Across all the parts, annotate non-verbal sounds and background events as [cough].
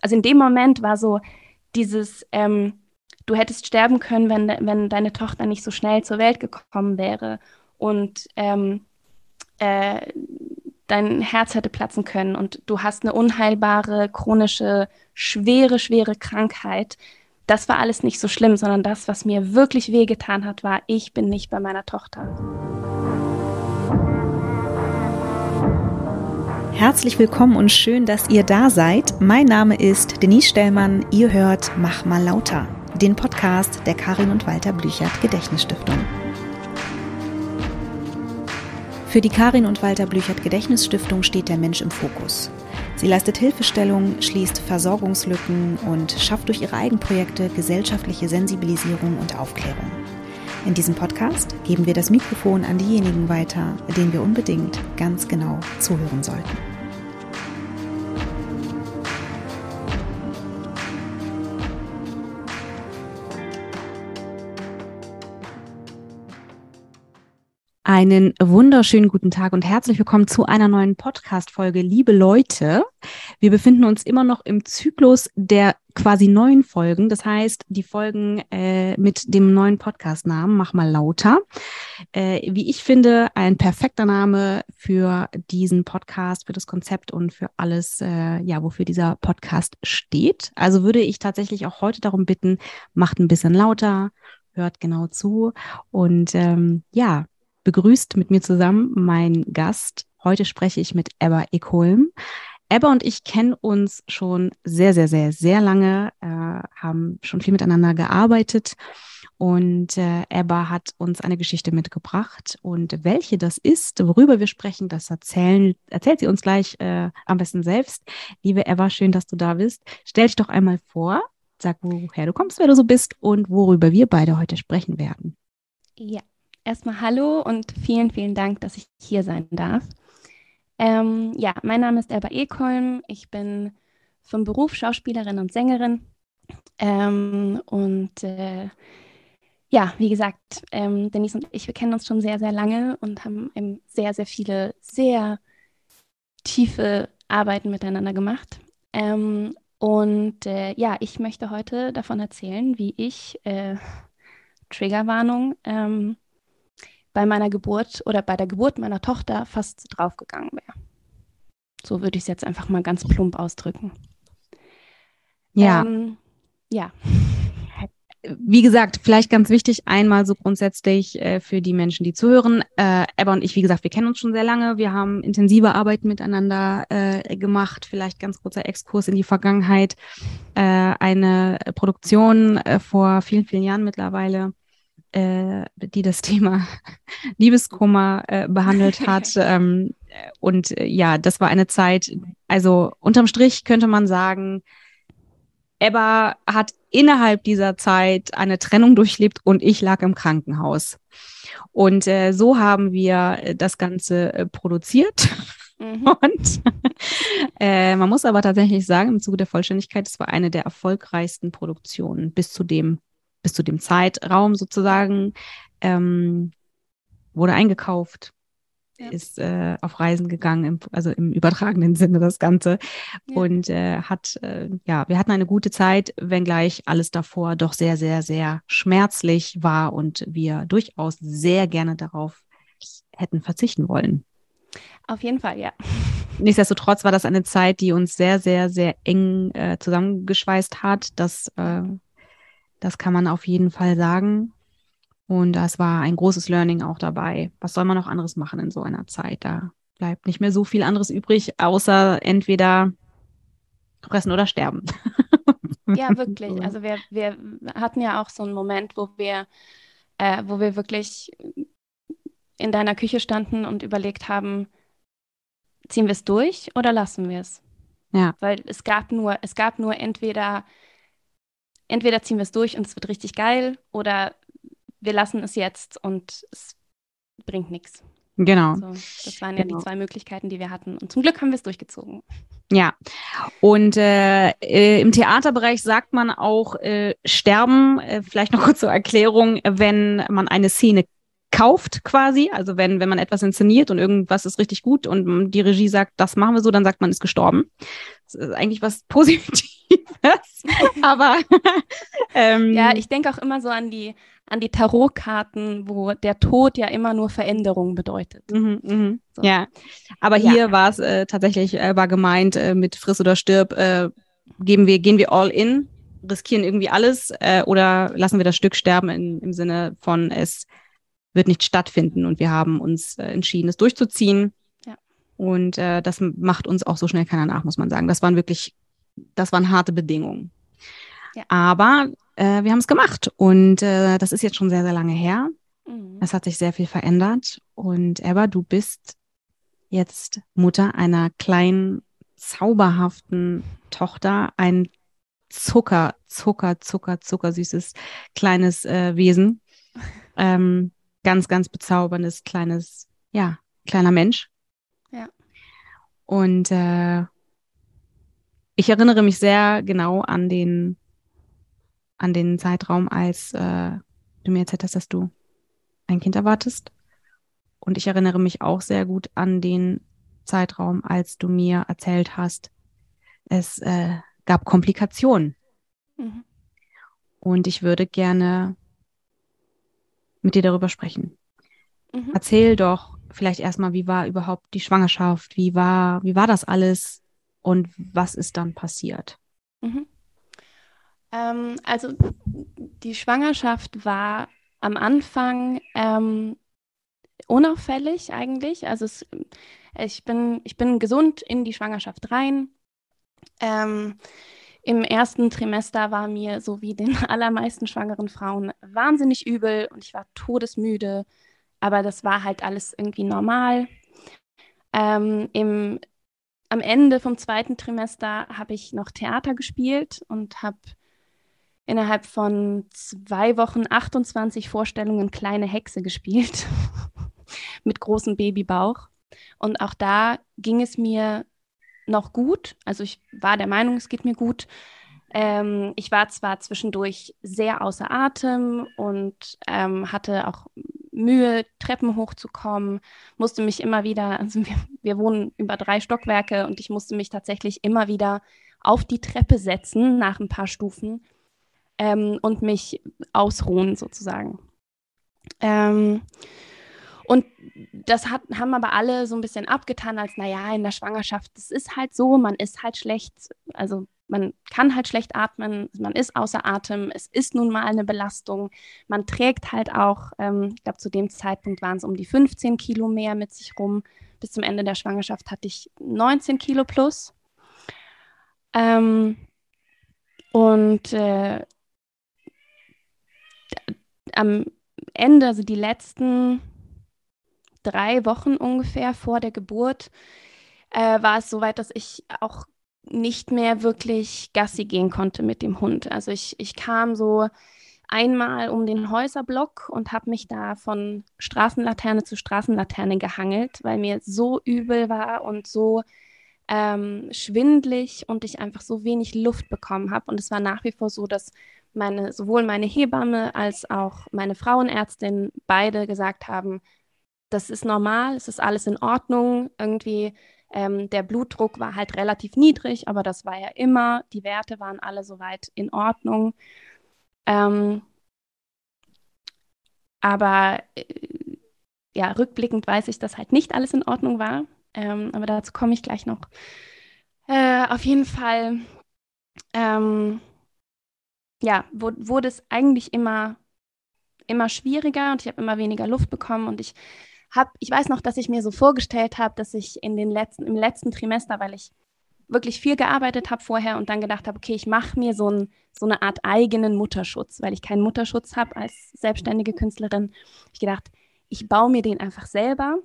also in dem Moment war so dieses, ähm, du hättest sterben können, wenn, wenn deine Tochter nicht so schnell zur Welt gekommen wäre und ähm, äh, dein Herz hätte platzen können und du hast eine unheilbare, chronische, schwere, schwere Krankheit. Das war alles nicht so schlimm, sondern das, was mir wirklich wehgetan hat, war, ich bin nicht bei meiner Tochter. Herzlich willkommen und schön, dass ihr da seid. Mein Name ist Denise Stellmann. Ihr hört Mach mal lauter, den Podcast der Karin und Walter Blüchert Gedächtnisstiftung. Für die Karin und Walter Blüchert Gedächtnisstiftung steht der Mensch im Fokus. Sie leistet Hilfestellung, schließt Versorgungslücken und schafft durch ihre Eigenprojekte gesellschaftliche Sensibilisierung und Aufklärung. In diesem Podcast geben wir das Mikrofon an diejenigen weiter, denen wir unbedingt ganz genau zuhören sollten. Einen wunderschönen guten Tag und herzlich willkommen zu einer neuen Podcast-Folge. Liebe Leute, wir befinden uns immer noch im Zyklus der quasi neuen Folgen. Das heißt, die Folgen äh, mit dem neuen Podcast-Namen Mach mal lauter. Äh, wie ich finde, ein perfekter Name für diesen Podcast, für das Konzept und für alles, äh, ja, wofür dieser Podcast steht. Also würde ich tatsächlich auch heute darum bitten, macht ein bisschen lauter, hört genau zu und ähm, ja, begrüßt mit mir zusammen mein Gast. Heute spreche ich mit Ebba Ekholm. Ebba und ich kennen uns schon sehr, sehr, sehr, sehr lange, äh, haben schon viel miteinander gearbeitet. Und äh, Ebba hat uns eine Geschichte mitgebracht. Und welche das ist, worüber wir sprechen, das erzählen, erzählt sie uns gleich äh, am besten selbst. Liebe Ebba, schön, dass du da bist. Stell dich doch einmal vor, sag, woher du kommst, wer du so bist und worüber wir beide heute sprechen werden. Ja, erstmal Hallo und vielen, vielen Dank, dass ich hier sein darf. Ähm, ja, mein Name ist Elba Ekholm. Ich bin vom Beruf Schauspielerin und Sängerin. Ähm, und äh, ja, wie gesagt, ähm, Denise und ich, wir kennen uns schon sehr, sehr lange und haben sehr, sehr viele, sehr tiefe Arbeiten miteinander gemacht. Ähm, und äh, ja, ich möchte heute davon erzählen, wie ich, äh, Triggerwarnung, ähm, bei meiner Geburt oder bei der Geburt meiner Tochter fast draufgegangen wäre. So würde ich es jetzt einfach mal ganz plump ausdrücken. Ja. Ähm, ja. [laughs] Wie gesagt, vielleicht ganz wichtig, einmal so grundsätzlich äh, für die Menschen, die zuhören. Äh, Ebba und ich, wie gesagt, wir kennen uns schon sehr lange. Wir haben intensive Arbeiten miteinander äh, gemacht. Vielleicht ganz kurzer Exkurs in die Vergangenheit. Äh, eine Produktion äh, vor vielen, vielen Jahren mittlerweile äh, die das Thema [laughs] Liebeskummer äh, behandelt [laughs] hat. ähm, und äh, ja, das war eine Zeit, also unterm Strich könnte man sagen, Ebba hat innerhalb dieser Zeit eine Trennung durchlebt und ich lag im Krankenhaus. Und äh, so haben wir äh, das Ganze äh, produziert. Mhm. [laughs] Und äh, man muss aber tatsächlich sagen, im Zuge der Vollständigkeit, es war eine der erfolgreichsten Produktionen bis zu dem bis zu dem Zeitraum sozusagen, ähm, wurde eingekauft, ja. ist äh, auf Reisen gegangen, im, also im übertragenen [laughs] Sinne das Ganze. Ja. Und äh, hat, äh, ja, wir hatten eine gute Zeit, wenngleich alles davor doch sehr, sehr, sehr schmerzlich war und wir durchaus sehr gerne darauf hätten verzichten wollen. Auf jeden Fall, ja. [laughs] Nichtsdestotrotz war das eine Zeit, die uns sehr, sehr, sehr eng äh, zusammengeschweißt hat. Das äh, das kann man auf jeden Fall sagen. Und das war ein großes Learning auch dabei. Was soll man noch anderes machen in so einer Zeit? Da bleibt nicht mehr so viel anderes übrig, außer entweder fressen oder sterben. [laughs] Ja, wirklich. Also wir, wir hatten ja auch so einen Moment, wo wir, äh, wo wir wirklich in deiner Küche standen und überlegt haben, ziehen wir es durch oder lassen wir es? Ja. Weil es gab nur, es gab nur entweder entweder ziehen wir es durch und es wird richtig geil oder wir lassen es jetzt und es bringt nichts. Genau. Also, das waren ja genau. die zwei Möglichkeiten, die wir hatten. Und zum Glück haben wir es durchgezogen. Ja. Und äh, äh, im Theaterbereich sagt man auch äh, sterben, äh, vielleicht noch kurz zur Erklärung, wenn man eine Szene kauft quasi. Also wenn, wenn man etwas inszeniert und irgendwas ist richtig gut und die Regie sagt, das machen wir so, dann sagt man, ist gestorben. Das ist eigentlich was [laughs] Positives. Aber [laughs] ähm, ja, ich denke auch immer so an die, an die Tarotkarten, wo der Tod ja immer nur Veränderung bedeutet. Mhm, mh. so. Ja, aber hier ja. war es äh, tatsächlich, äh, war gemeint äh, mit Friss oder Stirb, äh, geben wir, gehen wir all in, riskieren irgendwie alles äh, oder lassen wir das Stück sterben in, im Sinne von es wird nicht stattfinden und wir haben uns äh, entschieden, es durchzuziehen. Ja. Und das macht uns auch so schnell keiner nach, muss man sagen. Das waren wirklich, das waren harte Bedingungen. Ja. Aber äh, wir haben es gemacht und äh, das ist jetzt schon sehr, sehr lange her. Mhm. Es hat sich sehr viel verändert und Eva, du bist jetzt Mutter einer kleinen, zauberhaften Tochter, ein Zucker, Zucker, Zucker, zuckersüßes kleines äh, Wesen. [laughs] Ähm, ganz, ganz bezauberndes kleines, ja, kleiner Mensch. Ja. Und äh, ich erinnere mich sehr genau an den an den Zeitraum, als äh, du mir erzählt hast, dass du ein Kind erwartest. Und ich erinnere mich auch sehr gut an den Zeitraum, als du mir erzählt hast, es äh, gab Komplikationen. Mhm. Und ich würde gerne mit dir darüber sprechen. Mhm. Erzähl doch vielleicht erstmal, wie war überhaupt die Schwangerschaft? Wie war, wie war das alles? Und was ist dann passiert? Mhm. Ähm, also die Schwangerschaft war am Anfang ähm, unauffällig eigentlich. Also es, ich, bin, ich bin gesund in die Schwangerschaft rein. Ähm, Im ersten Trimester war mir, so wie den [laughs] allermeisten schwangeren Frauen, wahnsinnig übel und ich war todesmüde. Aber das war halt alles irgendwie normal. Ähm, im, am Ende vom zweiten Trimester habe ich noch Theater gespielt und habe innerhalb von zwei Wochen 28 Vorstellungen Kleine Hexe gespielt [laughs] mit großem Babybauch. Und auch da ging es mir noch gut. Also ich war der Meinung, es geht mir gut. Ähm, ich war zwar zwischendurch sehr außer Atem und ähm, hatte auch Mühe, Treppen hochzukommen, musste mich immer wieder, also wir, wir wohnen über drei Stockwerke und ich musste mich tatsächlich immer wieder auf die Treppe setzen nach ein paar Stufen, ähm, und mich ausruhen sozusagen. Und das hat, haben aber alle so ein bisschen abgetan als, naja, in der Schwangerschaft, das ist halt so, man ist halt schlecht, also man kann halt schlecht atmen, man ist außer Atem, es ist nun mal eine Belastung. Man trägt halt auch, ähm, ich glaube, zu dem Zeitpunkt waren es um die 15 Kilo mehr mit sich rum. Bis zum Ende der Schwangerschaft hatte ich 19 Kilo plus. Ähm, und äh, am Ende, also die letzten drei Wochen ungefähr vor der Geburt, äh, war es soweit, dass ich auch nicht mehr wirklich Gassi gehen konnte mit dem Hund. Also ich, ich kam so einmal um den Häuserblock und habe mich da von Straßenlaterne zu Straßenlaterne gehangelt, weil mir so übel war und so ähm, schwindlig und ich einfach so wenig Luft bekommen habe. Und es war nach wie vor so, dass meine, sowohl meine Hebamme als auch meine Frauenärztin beide gesagt haben, das ist normal, es ist alles in Ordnung. Irgendwie ähm, der Blutdruck war halt relativ niedrig, aber das war ja immer. Die Werte waren alle soweit in Ordnung. Ähm, aber äh, ja, rückblickend weiß ich, dass halt nicht alles in Ordnung war. Ähm, aber dazu komme ich gleich noch. Äh, auf jeden Fall ähm, ja, wurde es eigentlich immer, immer schwieriger und ich habe immer weniger Luft bekommen und ich habe, ich weiß noch, dass ich mir so vorgestellt habe, dass ich in den letzten, im letzten Trimester, weil ich wirklich viel gearbeitet habe vorher und dann gedacht habe, okay, ich mache mir so, ein, so eine Art eigenen Mutterschutz, weil ich keinen Mutterschutz habe als selbstständige Künstlerin. Ich gedacht, ich baue mir den einfach selber,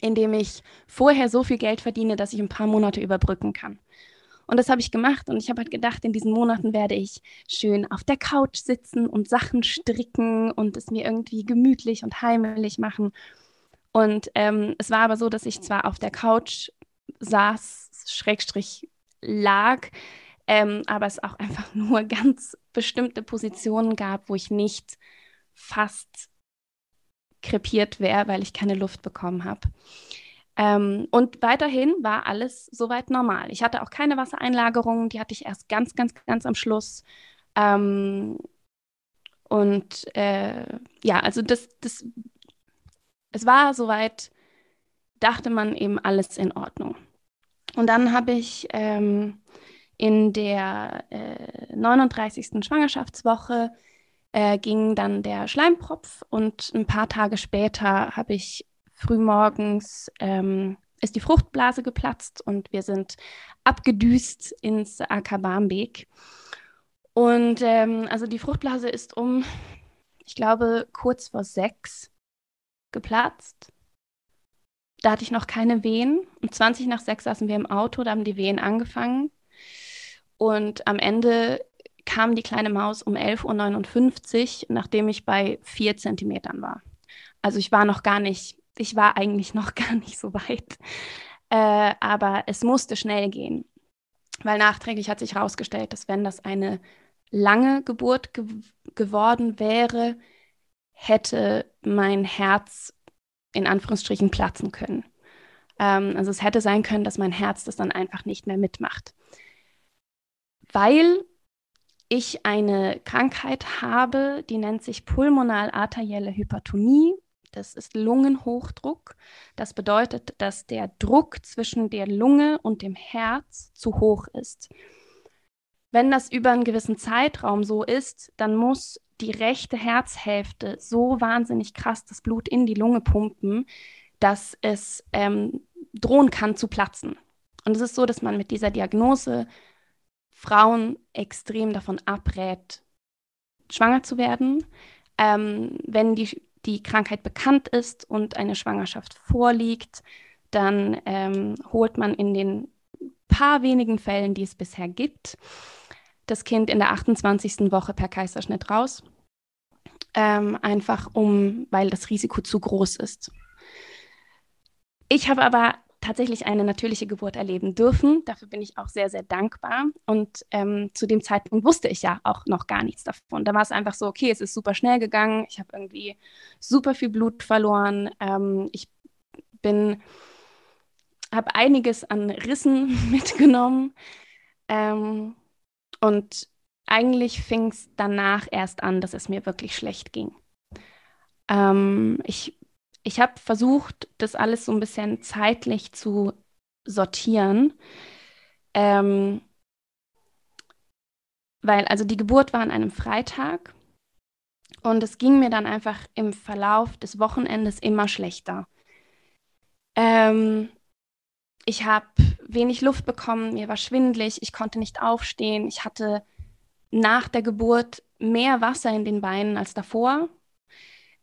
indem ich vorher so viel Geld verdiene, dass ich ein paar Monate überbrücken kann. Und das habe ich gemacht und ich habe halt gedacht, in diesen Monaten werde ich schön auf der Couch sitzen und Sachen stricken und es mir irgendwie gemütlich und heimelig machen. Und ähm, es war aber so, dass ich zwar auf der Couch saß, Schrägstrich lag, ähm, aber es auch [laughs] einfach nur ganz bestimmte Positionen gab, wo ich nicht fast krepiert wäre, weil ich keine Luft bekommen habe. Ähm, und weiterhin war alles soweit normal. Ich hatte auch keine Wassereinlagerungen, die hatte ich erst ganz, ganz, ganz am Schluss. Ähm, und äh, ja, also das, das, es war soweit, dachte man eben alles in Ordnung. Und dann habe ich ähm, in der äh, 39. Schwangerschaftswoche äh, ging dann der Schleimpropf und ein paar Tage später habe ich frühmorgens ähm, ist die Fruchtblase geplatzt und wir sind abgedüst ins AK Barmbek. Und ähm, also die Fruchtblase ist um, ich glaube, kurz vor sechs geplatzt. Da hatte ich noch keine Wehen. Um 20 nach sechs saßen wir im Auto, da haben die Wehen angefangen. Und am Ende kam die kleine Maus um 11.59 Uhr, nachdem ich bei vier Zentimetern war. Also ich war noch gar nicht ich war eigentlich noch [laughs] gar nicht so weit. Äh, aber es musste schnell gehen, weil nachträglich hat sich herausgestellt, dass wenn das eine lange Geburt ge geworden wäre, hätte mein Herz in Anführungsstrichen platzen können. Ähm, also es hätte sein können, dass mein Herz das dann einfach nicht mehr mitmacht. Weil ich eine Krankheit habe, die nennt sich pulmonal-arterielle Hypertonie. Das ist Lungenhochdruck. Das bedeutet, dass der Druck zwischen der Lunge und dem Herz zu hoch ist. Wenn das über einen gewissen Zeitraum so ist, dann muss die rechte Herzhälfte so wahnsinnig krass das Blut in die Lunge pumpen, dass es ähm, drohen kann zu platzen. Und es ist so, dass man mit dieser Diagnose Frauen extrem davon abrät, schwanger zu werden. Ähm, wenn die die Krankheit bekannt ist und eine Schwangerschaft vorliegt, dann ähm, holt man in den paar wenigen Fällen, die es bisher gibt, das Kind in der 28. Woche per Kaiserschnitt raus. Ähm, einfach um, weil das Risiko zu groß ist. Ich habe aber tatsächlich eine natürliche Geburt erleben dürfen. Dafür bin ich auch sehr, sehr dankbar. Und ähm, zu dem Zeitpunkt wusste ich ja auch noch gar nichts davon. Da war es einfach so, okay, es ist super schnell gegangen. Ich habe irgendwie super viel Blut verloren. Ähm, ich bin, habe einiges an Rissen [laughs] mitgenommen. Ähm, und eigentlich fing es danach erst an, dass es mir wirklich schlecht ging. Ähm, ich ich habe versucht, das alles so ein bisschen zeitlich zu sortieren. Ähm, weil also die Geburt war an einem Freitag und es ging mir dann einfach im Verlauf des Wochenendes immer schlechter. Ähm, ich habe wenig Luft bekommen, mir war schwindlig, ich konnte nicht aufstehen, ich hatte nach der Geburt mehr Wasser in den Beinen als davor.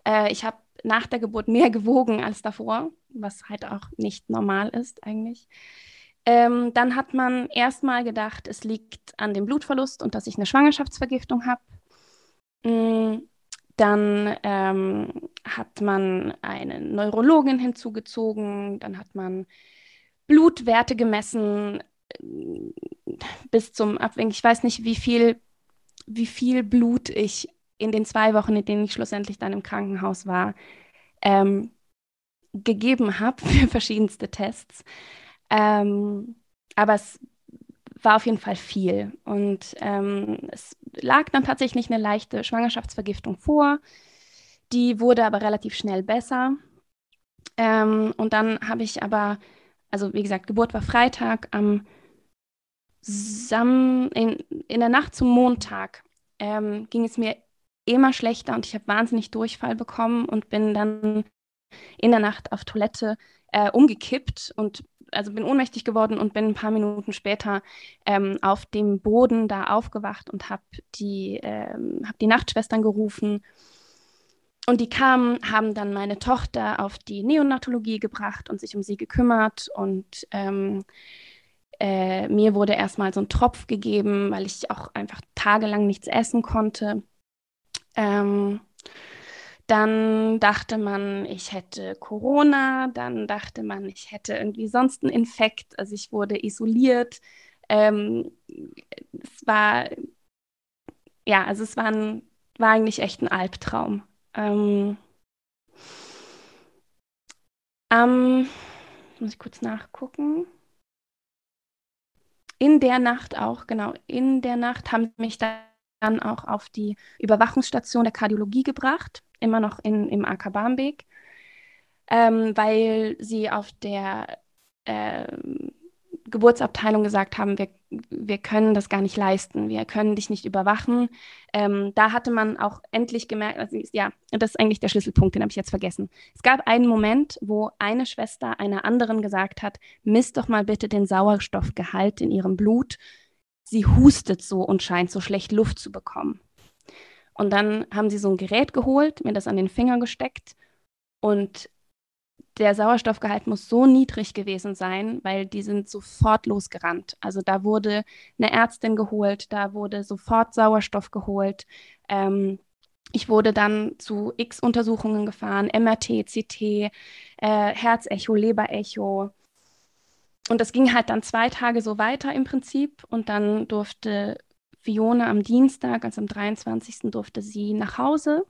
Äh, ich habe nach der Geburt mehr [laughs] gewogen als davor, was halt auch nicht normal ist eigentlich. Ähm, dann hat man erstmal gedacht, es liegt an dem Blutverlust und dass ich eine Schwangerschaftsvergiftung habe. Mm, dann ähm, hat man eine Neurologin hinzugezogen, dann hat man Blutwerte gemessen äh, bis zum Abwinken. Ich weiß nicht, wie viel, wie viel Blut ich in den zwei Wochen, in denen ich schlussendlich dann im Krankenhaus war, ähm, gegeben habe [laughs] für verschiedenste Tests. Ähm, aber es war auf jeden Fall viel. Und ähm, es lag dann tatsächlich eine leichte Schwangerschaftsvergiftung vor. Die wurde aber relativ schnell besser. Ähm, und dann habe ich aber, also wie gesagt, Geburt war Freitag, am in, in der Nacht zum Montag ähm, ging es mir immer schlechter und ich habe wahnsinnig Durchfall bekommen und bin dann in der Nacht auf Toilette äh, umgekippt und also bin ohnmächtig geworden und bin ein paar Minuten später ähm, auf dem Boden da aufgewacht und habe die, ähm, hab die Nachtschwestern gerufen. Und die kamen, haben dann meine Tochter auf die Neonatologie gebracht und sich um sie gekümmert. Und ähm, äh, mir wurde erstmal so ein Tropf gegeben, weil ich auch einfach tagelang nichts essen konnte. Ähm, dann dachte man, ich hätte Corona, dann dachte man, ich hätte irgendwie sonst einen Infekt, also ich wurde isoliert. Ähm, es war, ja, also es war, ein, war eigentlich echt ein Albtraum. Ähm, Ähm, muss ich kurz nachgucken. In der Nacht auch, genau, in der Nacht haben mich dann auch auf die Überwachungsstation der Kardiologie gebracht, immer noch in, im AK Barmbek, ähm, weil sie auf der ähm, Geburtsabteilung gesagt haben, wir, wir können das gar nicht leisten, wir können dich nicht überwachen. Ähm, da hatte man auch endlich gemerkt, also, ja, das ist eigentlich der Schlüsselpunkt, den habe ich jetzt vergessen. Es gab einen Moment, wo eine Schwester einer anderen gesagt hat, misst doch mal bitte den Sauerstoffgehalt in ihrem Blut. Sie hustet so und scheint so schlecht Luft zu bekommen. Und dann haben sie so ein Gerät geholt, mir das an den Finger gesteckt und der Sauerstoffgehalt muss so niedrig gewesen sein, weil die sind sofort losgerannt. Also da wurde eine Ärztin geholt, da wurde sofort Sauerstoff geholt. Ähm, ich wurde dann zu X Untersuchungen gefahren, MRT, CT, äh, Herzecho, Leberecho. Und das ging halt dann zwei Tage so weiter im Prinzip. Und dann durfte Fiona am Dienstag, also am 23. durfte sie nach Hause.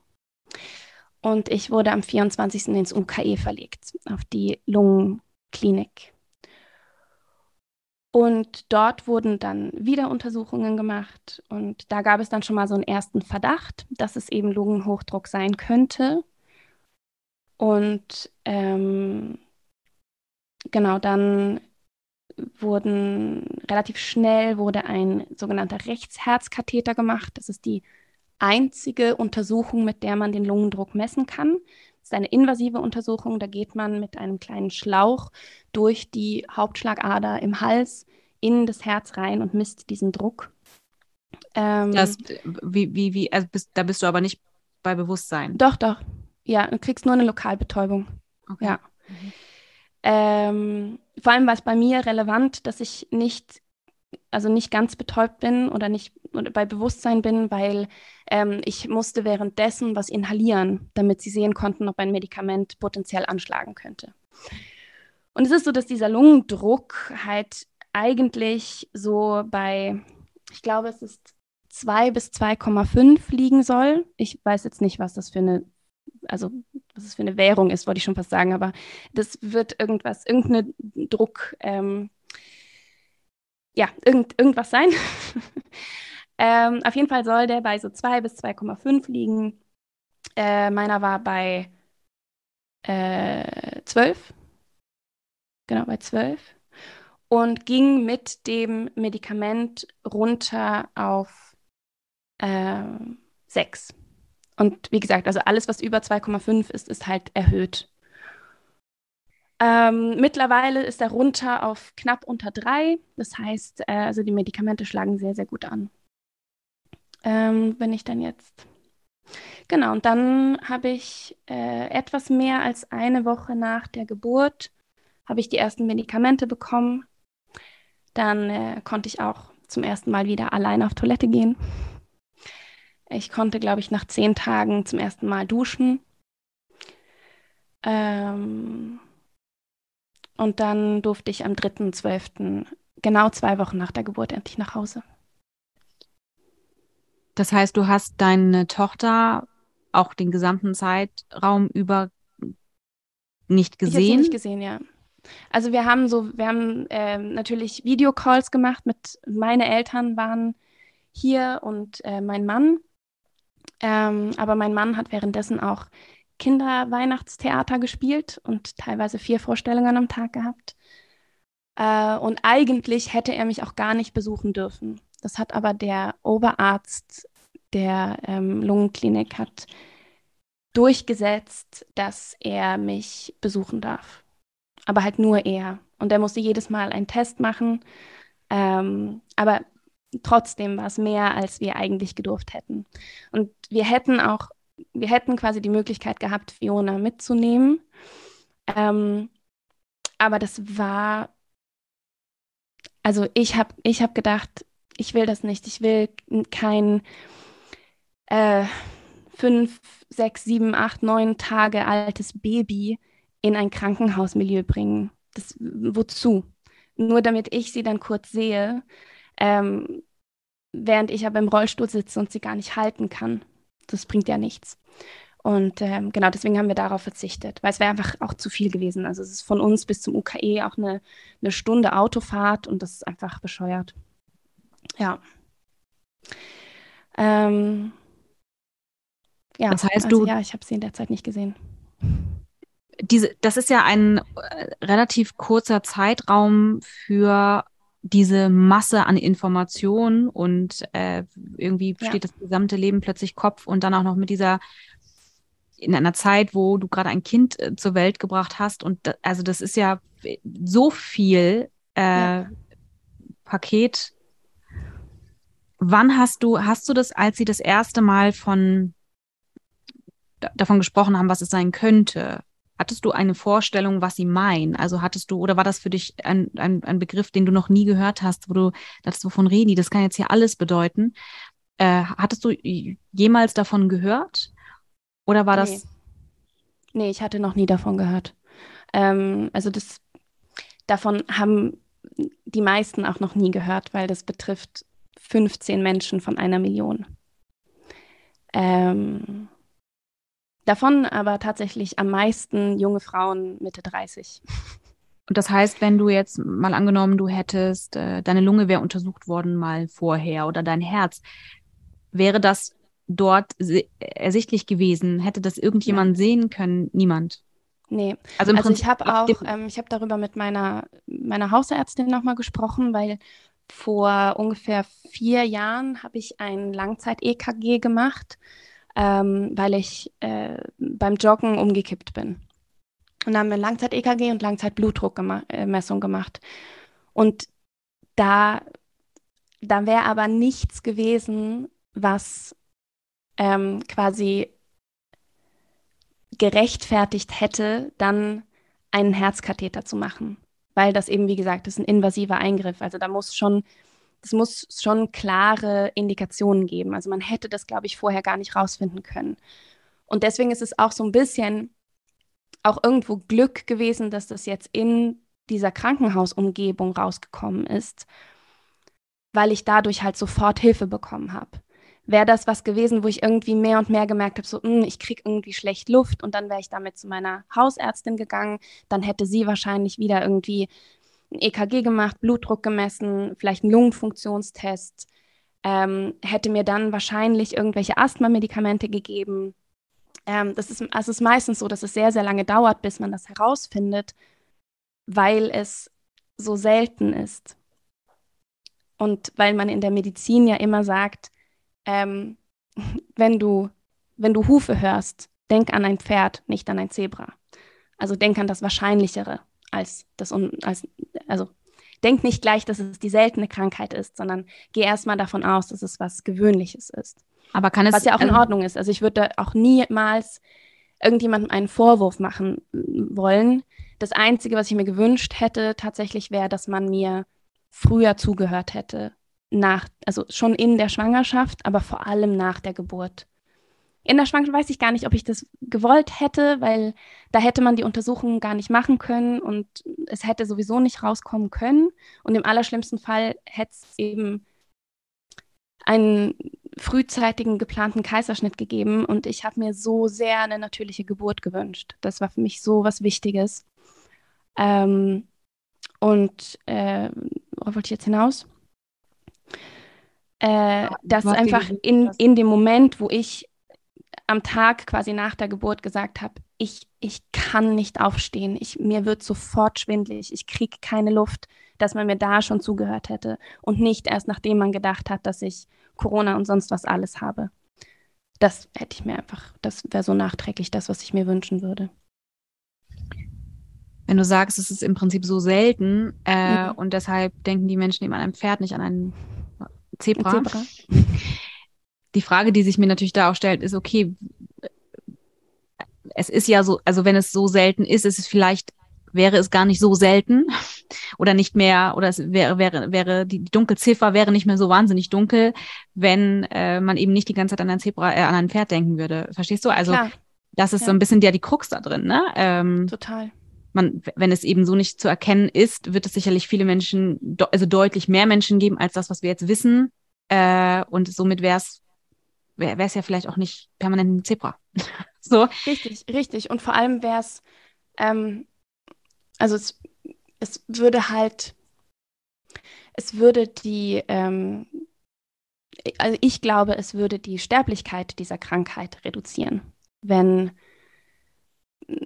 Und ich wurde am 24. ins UKE verlegt, auf die Lungenklinik. Und dort wurden dann wieder Untersuchungen gemacht und da gab es dann schon mal so einen ersten Verdacht, dass es eben Lungenhochdruck sein könnte. Und ähm, genau, dann wurden relativ schnell wurde ein sogenannter Rechtsherzkatheter gemacht. Das ist die einzige Untersuchung, mit der man den Lungendruck messen kann. Das ist eine invasive Untersuchung. Da geht man mit einem kleinen Schlauch durch die Hauptschlagader im Hals in das Herz rein und misst diesen Druck. Ähm, das, wie, wie, wie, also bist, da bist du aber nicht bei Bewusstsein. Doch, doch. Ja, du kriegst nur eine Lokalbetäubung. Okay. Ja. Mhm. Ähm, vor allem war es bei mir relevant, dass ich nicht also nicht ganz betäubt bin oder nicht oder bei Bewusstsein bin, weil ähm, ich musste währenddessen was inhalieren, damit sie sehen konnten, ob ein Medikament potenziell anschlagen könnte. Und es ist so, dass dieser Lungendruck halt eigentlich so bei, ich glaube, es ist 2 bis 2,5 liegen soll. Ich weiß jetzt nicht, was das für eine, also was es für eine Währung ist, wollte ich schon fast sagen, aber das wird irgendwas, irgendeine Druck, ähm, ja, irgend, irgendwas sein. [laughs] ähm, auf jeden Fall soll der bei so 2 bis 2,5 liegen. Äh, meiner war bei äh, 12. Genau, bei 12. Und ging mit dem Medikament runter auf äh, 6. Und wie gesagt, also alles, was über 2,5 ist, ist halt erhöht. Ähm, mittlerweile ist er runter auf knapp unter drei. Das heißt, äh, also die Medikamente schlagen sehr, sehr gut an. Ähm, wenn ich dann jetzt. Genau, und dann habe ich äh, etwas mehr als eine Woche nach der Geburt habe ich die ersten Medikamente bekommen. Dann äh, konnte ich auch zum ersten Mal wieder allein auf Toilette gehen. Ich konnte, glaube ich, nach zehn Tagen zum ersten Mal duschen. Ähm, und dann durfte ich am 3.12., genau zwei Wochen nach der Geburt, endlich nach Hause. Das heißt, du hast deine Tochter auch den gesamten Zeitraum über nicht gesehen? Ich habe nicht gesehen, ja. Also wir haben so, wir haben äh, natürlich Videocalls gemacht mit, meine Eltern waren hier und äh, mein Mann. Ähm, aber mein Mann hat währenddessen auch Kinderweihnachtstheater gespielt und teilweise vier Vorstellungen am Tag gehabt. Äh, und eigentlich hätte er mich auch gar nicht besuchen dürfen. Das hat aber der Oberarzt der ähm, Lungenklinik hat durchgesetzt, dass er mich besuchen darf. Aber halt nur er. Und er musste jedes Mal einen Test machen. Ähm, aber trotzdem war es mehr, als wir eigentlich gedurft hätten. Und wir hätten auch wir hätten quasi die Möglichkeit gehabt, Fiona mitzunehmen. Ähm, aber das war, also ich habe ich hab gedacht, ich will das nicht. Ich will kein äh, fünf, sechs, sieben, acht, neun Tage altes Baby in ein Krankenhausmilieu bringen. Das, wozu? Nur damit ich sie dann kurz sehe, ähm, während ich aber im Rollstuhl sitze und sie gar nicht halten kann das bringt ja nichts. Und ähm, genau deswegen haben wir darauf verzichtet, weil es wäre einfach auch zu viel gewesen. Also es ist von uns bis zum UKE auch eine, eine Stunde Autofahrt und das ist einfach bescheuert. Ja. Ähm, ja, das heißt, also, du. Ja, ich habe sie in der Zeit nicht gesehen. Diese, das ist ja ein äh, relativ kurzer Zeitraum für diese Masse an Informationen und äh, irgendwie steht ja. das gesamte Leben plötzlich Kopf und dann auch noch mit dieser in einer Zeit, wo du gerade ein Kind äh, zur Welt gebracht hast und da, also das ist ja so viel äh, ja. Paket. Wann hast du hast du das, als sie das erste Mal von davon gesprochen haben, was es sein könnte? Hattest du eine Vorstellung, was sie meinen? Also hattest du, oder war das für dich ein, ein, ein Begriff, den du noch nie gehört hast, wo du dachtest, wovon reden die? Das kann jetzt hier alles bedeuten. Äh, hattest du jemals davon gehört? Oder war das? Nee, ich hatte noch nie davon gehört. Ähm, also das, davon haben die meisten auch noch nie gehört, weil das betrifft 15 Menschen von einer Million. Ähm, Davon aber tatsächlich am meisten junge Frauen Mitte 30. Und das heißt, wenn du jetzt mal angenommen, du hättest, äh, deine Lunge wäre untersucht worden mal vorher oder dein Herz, wäre das dort ersichtlich gewesen? Hätte das irgendjemand ja. sehen können? Niemand. Nee. Also, also ich habe auch, ähm, ich habe darüber mit meiner, meiner Hausärztin nochmal gesprochen, weil vor ungefähr vier Jahren habe ich ein Langzeit-EKG gemacht ähm, weil ich äh, beim Joggen umgekippt bin. Und da haben wir Langzeit-EKG und Langzeit-Blutdruckmessung gemacht. Und da, da wäre aber nichts gewesen, was ähm, quasi gerechtfertigt hätte, dann einen Herzkatheter zu machen. Weil das eben, wie gesagt, ist ein invasiver Eingriff. Also da muss schon es muss schon klare Indikationen geben. Also man hätte das, glaube ich, vorher gar nicht rausfinden können. Und deswegen ist es auch so ein bisschen auch irgendwo Glück gewesen, dass das jetzt in dieser Krankenhausumgebung rausgekommen ist, weil ich dadurch halt sofort Hilfe bekommen habe. Wäre das was gewesen, wo ich irgendwie mehr und mehr gemerkt habe, so, mh, hm, ich kriege irgendwie schlecht Luft und dann wäre ich damit zu meiner Hausärztin gegangen, dann hätte sie wahrscheinlich wieder irgendwie ein EKG gemacht, Blutdruck gemessen, vielleicht einen Lungenfunktionstest, ähm, hätte mir dann wahrscheinlich irgendwelche Asthma-Medikamente gegeben. Ähm, das ist, also es ist meistens so, dass es sehr, sehr lange dauert, bis man das herausfindet, weil es so selten ist. Und weil man in der Medizin ja immer sagt, ähm, [laughs] wenn, du, wenn du Hufe hörst, denk an ein Pferd, nicht an ein Zebra. Also denk an das Wahrscheinlichere als das, als, also denk nicht gleich, dass es die seltene Krankheit ist, sondern geh erstmal davon aus, dass es was Gewöhnliches ist. Aber kann es. Was ja auch in Ordnung ist. Also ich würde auch niemals irgendjemandem einen Vorwurf machen wollen. Das Einzige, was ich mir gewünscht hätte, tatsächlich wäre, dass man mir früher zugehört hätte. Nach, also schon in der Schwangerschaft, aber vor allem nach der Geburt. In der Schwangerschaft weiß ich gar nicht, ob ich das gewollt hätte, weil da hätte man die Untersuchungen gar nicht machen können und es hätte sowieso nicht rauskommen können. Und im allerschlimmsten Fall hätte es eben einen frühzeitigen geplanten Kaiserschnitt gegeben und ich habe mir so sehr eine natürliche Geburt gewünscht. Das war für mich so was Wichtiges. Ähm, und äh, worauf wollte ich jetzt hinaus? Äh, dass einfach in, in dem Moment, wo ich am Tag quasi nach der Geburt gesagt habe, ich, ich kann nicht aufstehen, ich, mir wird sofort schwindlig, ich kriege keine Luft, dass man mir da schon zugehört hätte und nicht erst nachdem man gedacht hat, dass ich Corona und sonst was alles habe. Das hätte ich mir einfach, das wäre so nachträglich das, was ich mir wünschen würde. Wenn du sagst, es ist im Prinzip so selten äh, mhm. und deshalb denken die Menschen eben an ein Pferd, nicht an einen Zebra. Ein Zebra [laughs] die Frage, die sich mir natürlich da auch stellt, ist, okay, es ist ja so, also wenn es so selten ist, ist es vielleicht, wäre es gar nicht so selten [laughs] oder nicht mehr, oder es wäre, wäre, wäre, die, Dunkelziffer wäre nicht mehr so wahnsinnig dunkel, wenn äh, man eben nicht die ganze Zeit an ein Zebra, äh, an ein Pferd denken würde. Verstehst du? Also Klar. das ist ja. so ein bisschen ja die Krux da drin, ne? Ähm, Total. Man, wenn es eben so nicht zu erkennen ist, wird es sicherlich viele Menschen, also deutlich mehr Menschen geben als das, was wir jetzt wissen. Äh, und somit wäre es wäre es ja vielleicht auch nicht permanent ein Zebra. [laughs] so. Richtig, richtig. Und vor allem wäre es, ähm, also es, es würde halt, es würde die, ähm, also ich glaube, es würde die Sterblichkeit dieser Krankheit reduzieren, wenn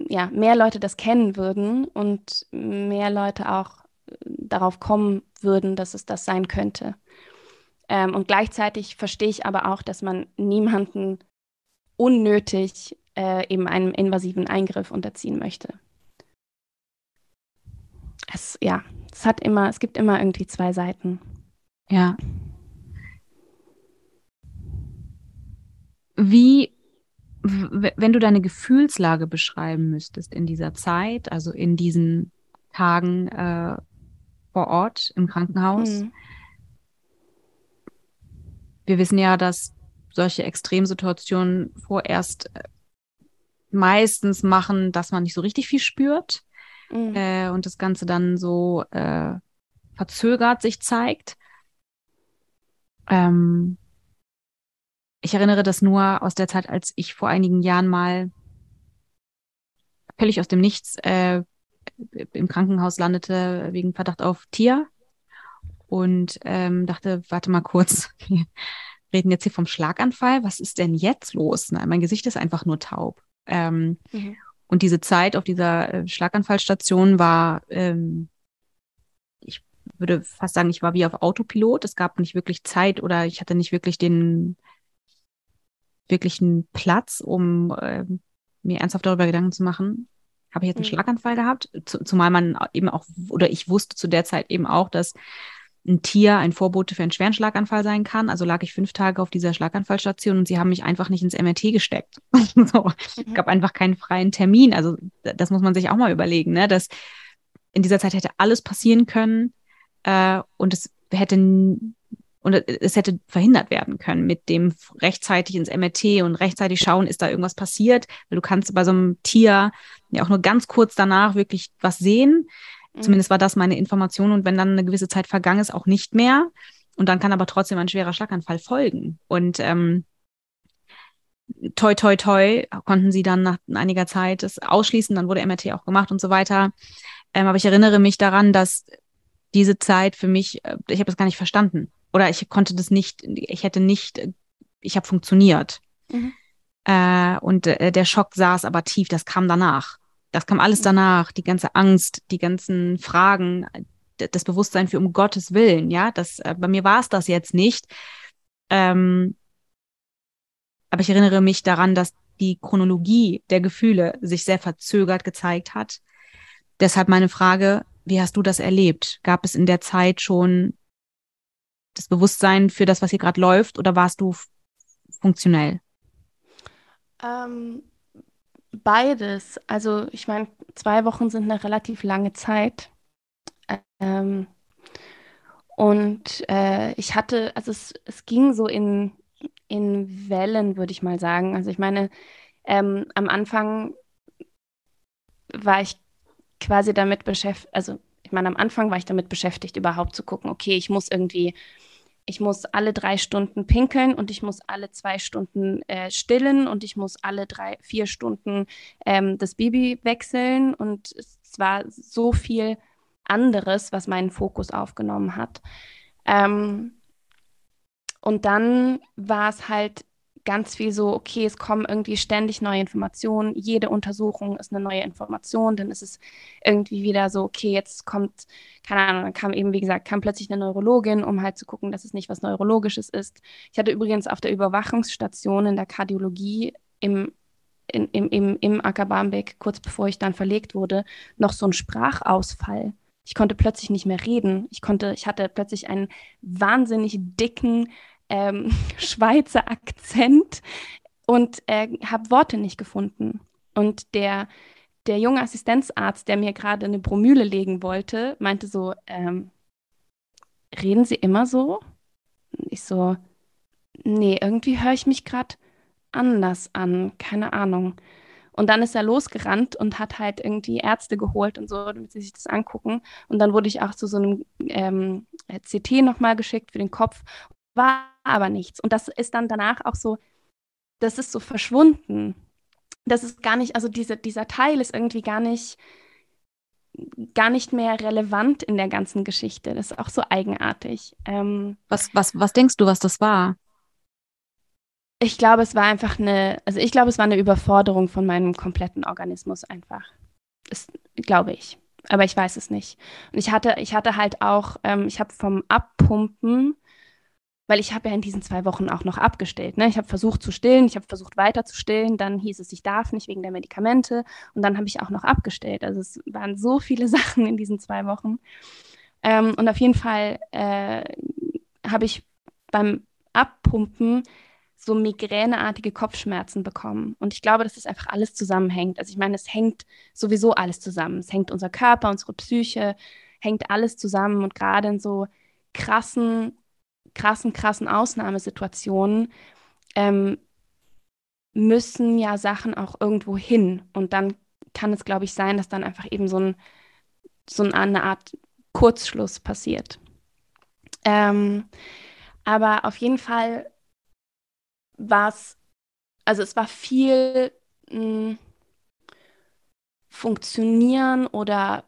ja, mehr Leute das kennen würden und mehr Leute auch darauf kommen würden, dass es das sein könnte. Ähm, und gleichzeitig verstehe ich aber auch, dass man niemanden unnötig äh, eben einem invasiven Eingriff unterziehen möchte. Es, ja, es hat immer, es gibt immer irgendwie zwei Seiten. Ja. Wie, wenn du deine Gefühlslage beschreiben müsstest in dieser Zeit, also in diesen Tagen äh, vor Ort im Krankenhaus, mhm. Wir wissen ja, dass solche Extremsituationen vorerst äh, meistens machen, dass man nicht so richtig viel spürt mhm. äh, und das Ganze dann so äh, verzögert sich zeigt. Ähm, ich erinnere das nur aus der Zeit, als ich vor einigen Jahren mal völlig aus dem Nichts äh, im Krankenhaus landete wegen Verdacht auf Tier und ähm, dachte, warte mal kurz, [laughs] wir reden jetzt hier vom Schlaganfall, was ist denn jetzt los? Na, mein Gesicht ist einfach nur taub. Ähm, mhm. Und diese Zeit auf dieser äh, Schlaganfallstation war, ähm, ich würde fast sagen, ich war wie auf Autopilot. Es gab nicht wirklich Zeit oder ich hatte nicht wirklich den wirklichen Platz, um äh, mir ernsthaft darüber Gedanken zu machen. Habe ich jetzt einen mhm. Schlaganfall gehabt? zumal man eben auch, oder ich wusste zu der Zeit eben auch, dass ein Tier ein Vorbote für einen schweren Schlaganfall sein kann. Also lag ich fünf Tage auf dieser Schlaganfallstation und sie haben mich einfach nicht ins MRT gesteckt. [laughs] so. Mhm. gab einfach keinen freien Termin. Also das muss man sich auch mal überlegen, ne? dass in dieser Zeit hätte alles passieren können äh, und es hätte und es hätte verhindert werden können mit dem rechtzeitig ins MRT und rechtzeitig schauen, ist da irgendwas passiert, weil du kannst bei so einem Tier ja auch nur ganz kurz danach wirklich was sehen. Mhm. Zumindest war das meine Information. Und wenn dann eine gewisse Zeit vergangen ist, auch nicht mehr. Und dann kann aber trotzdem ein schwerer Schlaganfall folgen. Und ähm, toi, toi, toi, konnten sie dann nach einiger Zeit das ausschließen. Dann wurde MRT auch gemacht und so weiter. Ähm, aber ich erinnere mich daran, dass diese Zeit für mich, äh, ich habe das gar nicht verstanden. Oder ich konnte das nicht, ich hätte nicht, ich habe funktioniert. Mhm. Äh, und äh, der Schock saß aber tief, das kam danach. Das kam alles danach, die ganze Angst, die ganzen Fragen, das Bewusstsein für um Gottes Willen, ja, das, äh, bei mir war es das jetzt nicht. Ähm, aber ich erinnere mich daran, dass die Chronologie der Gefühle sich sehr verzögert gezeigt hat. Deshalb meine Frage, wie hast du das erlebt? Gab es in der Zeit schon das Bewusstsein für das, was hier gerade läuft, oder warst du funktionell? Ähm, Beides. Also ich meine, zwei Wochen sind eine relativ lange Zeit. Ähm, und äh, ich hatte, also es, es ging so in, in Wellen, würde ich mal sagen. Also ich meine, ähm, am Anfang war ich quasi damit beschäftigt, also ich meine, am Anfang war ich damit beschäftigt, überhaupt zu gucken, okay, ich muss irgendwie ich muss alle drei Stunden pinkeln und ich muss alle zwei Stunden äh, stillen und ich muss alle drei, vier Stunden ähm, das Baby wechseln. Und es war so viel anderes, was meinen Fokus aufgenommen hat. Ähm, und dann war es halt ganz viel so, okay, es kommen irgendwie ständig neue Informationen, jede Untersuchung ist eine neue Information, dann ist es irgendwie wieder so, okay, jetzt kommt, keine Ahnung, dann kam eben, wie gesagt, kam plötzlich eine Neurologin, um halt zu gucken, dass es nicht was Neurologisches ist. Ich hatte übrigens auf der Überwachungsstation in der Kardiologie im in, im, im, im Acker kurz bevor ich dann verlegt wurde, noch so einen Sprachausfall. Ich konnte plötzlich nicht mehr reden. Ich konnte, ich hatte plötzlich einen wahnsinnig dicken ähm, [laughs] Schweizer Akzent und äh, habe Worte nicht gefunden. Und der, der junge Assistenzarzt, der mir gerade eine Bromüle legen wollte, meinte so, ähm, reden Sie immer so? Ich so, nee, irgendwie höre ich mich gerade anders an, keine Ahnung. Und dann ist er losgerannt und hat halt irgendwie Ärzte geholt und so, damit sie sich das angucken. Und dann wurde ich auch zu so einem ähm, CT nochmal geschickt für den Kopf war aber nichts. Und das ist dann danach auch so, das ist so verschwunden. das ist gar nicht, also diese, dieser Teil ist irgendwie gar nicht, gar nicht mehr relevant in der ganzen Geschichte. Das ist auch so eigenartig. Ähm, was, was, was denkst du, was das war? Ich glaube, es war einfach eine, also ich glaube, es war eine Überforderung von meinem kompletten Organismus einfach. Das glaube ich. Aber ich weiß es nicht. Und ich hatte, ich hatte halt auch, ähm, ich habe vom Abpumpen weil ich habe ja in diesen zwei Wochen auch noch abgestellt. Ne? Ich habe versucht zu stillen, ich habe versucht weiter zu stillen, dann hieß es, ich darf nicht wegen der Medikamente und dann habe ich auch noch abgestellt. Also es waren so viele [laughs] Sachen in diesen zwei Wochen. Ähm, und auf jeden Fall äh, habe ich beim Abpumpen so migräneartige Kopfschmerzen bekommen. Und ich glaube, dass das einfach alles zusammenhängt. Also ich meine, es hängt sowieso alles zusammen. Es hängt unser Körper, unsere Psyche, hängt alles zusammen. Und gerade in so krassen krassen, krassen Ausnahmesituationen ähm, müssen ja Sachen auch irgendwo hin. Und dann kann es, glaube ich, sein, dass dann einfach eben so, ein, so eine Art Kurzschluss passiert. Ähm, aber auf jeden Fall war es, also es war viel hm, funktionieren oder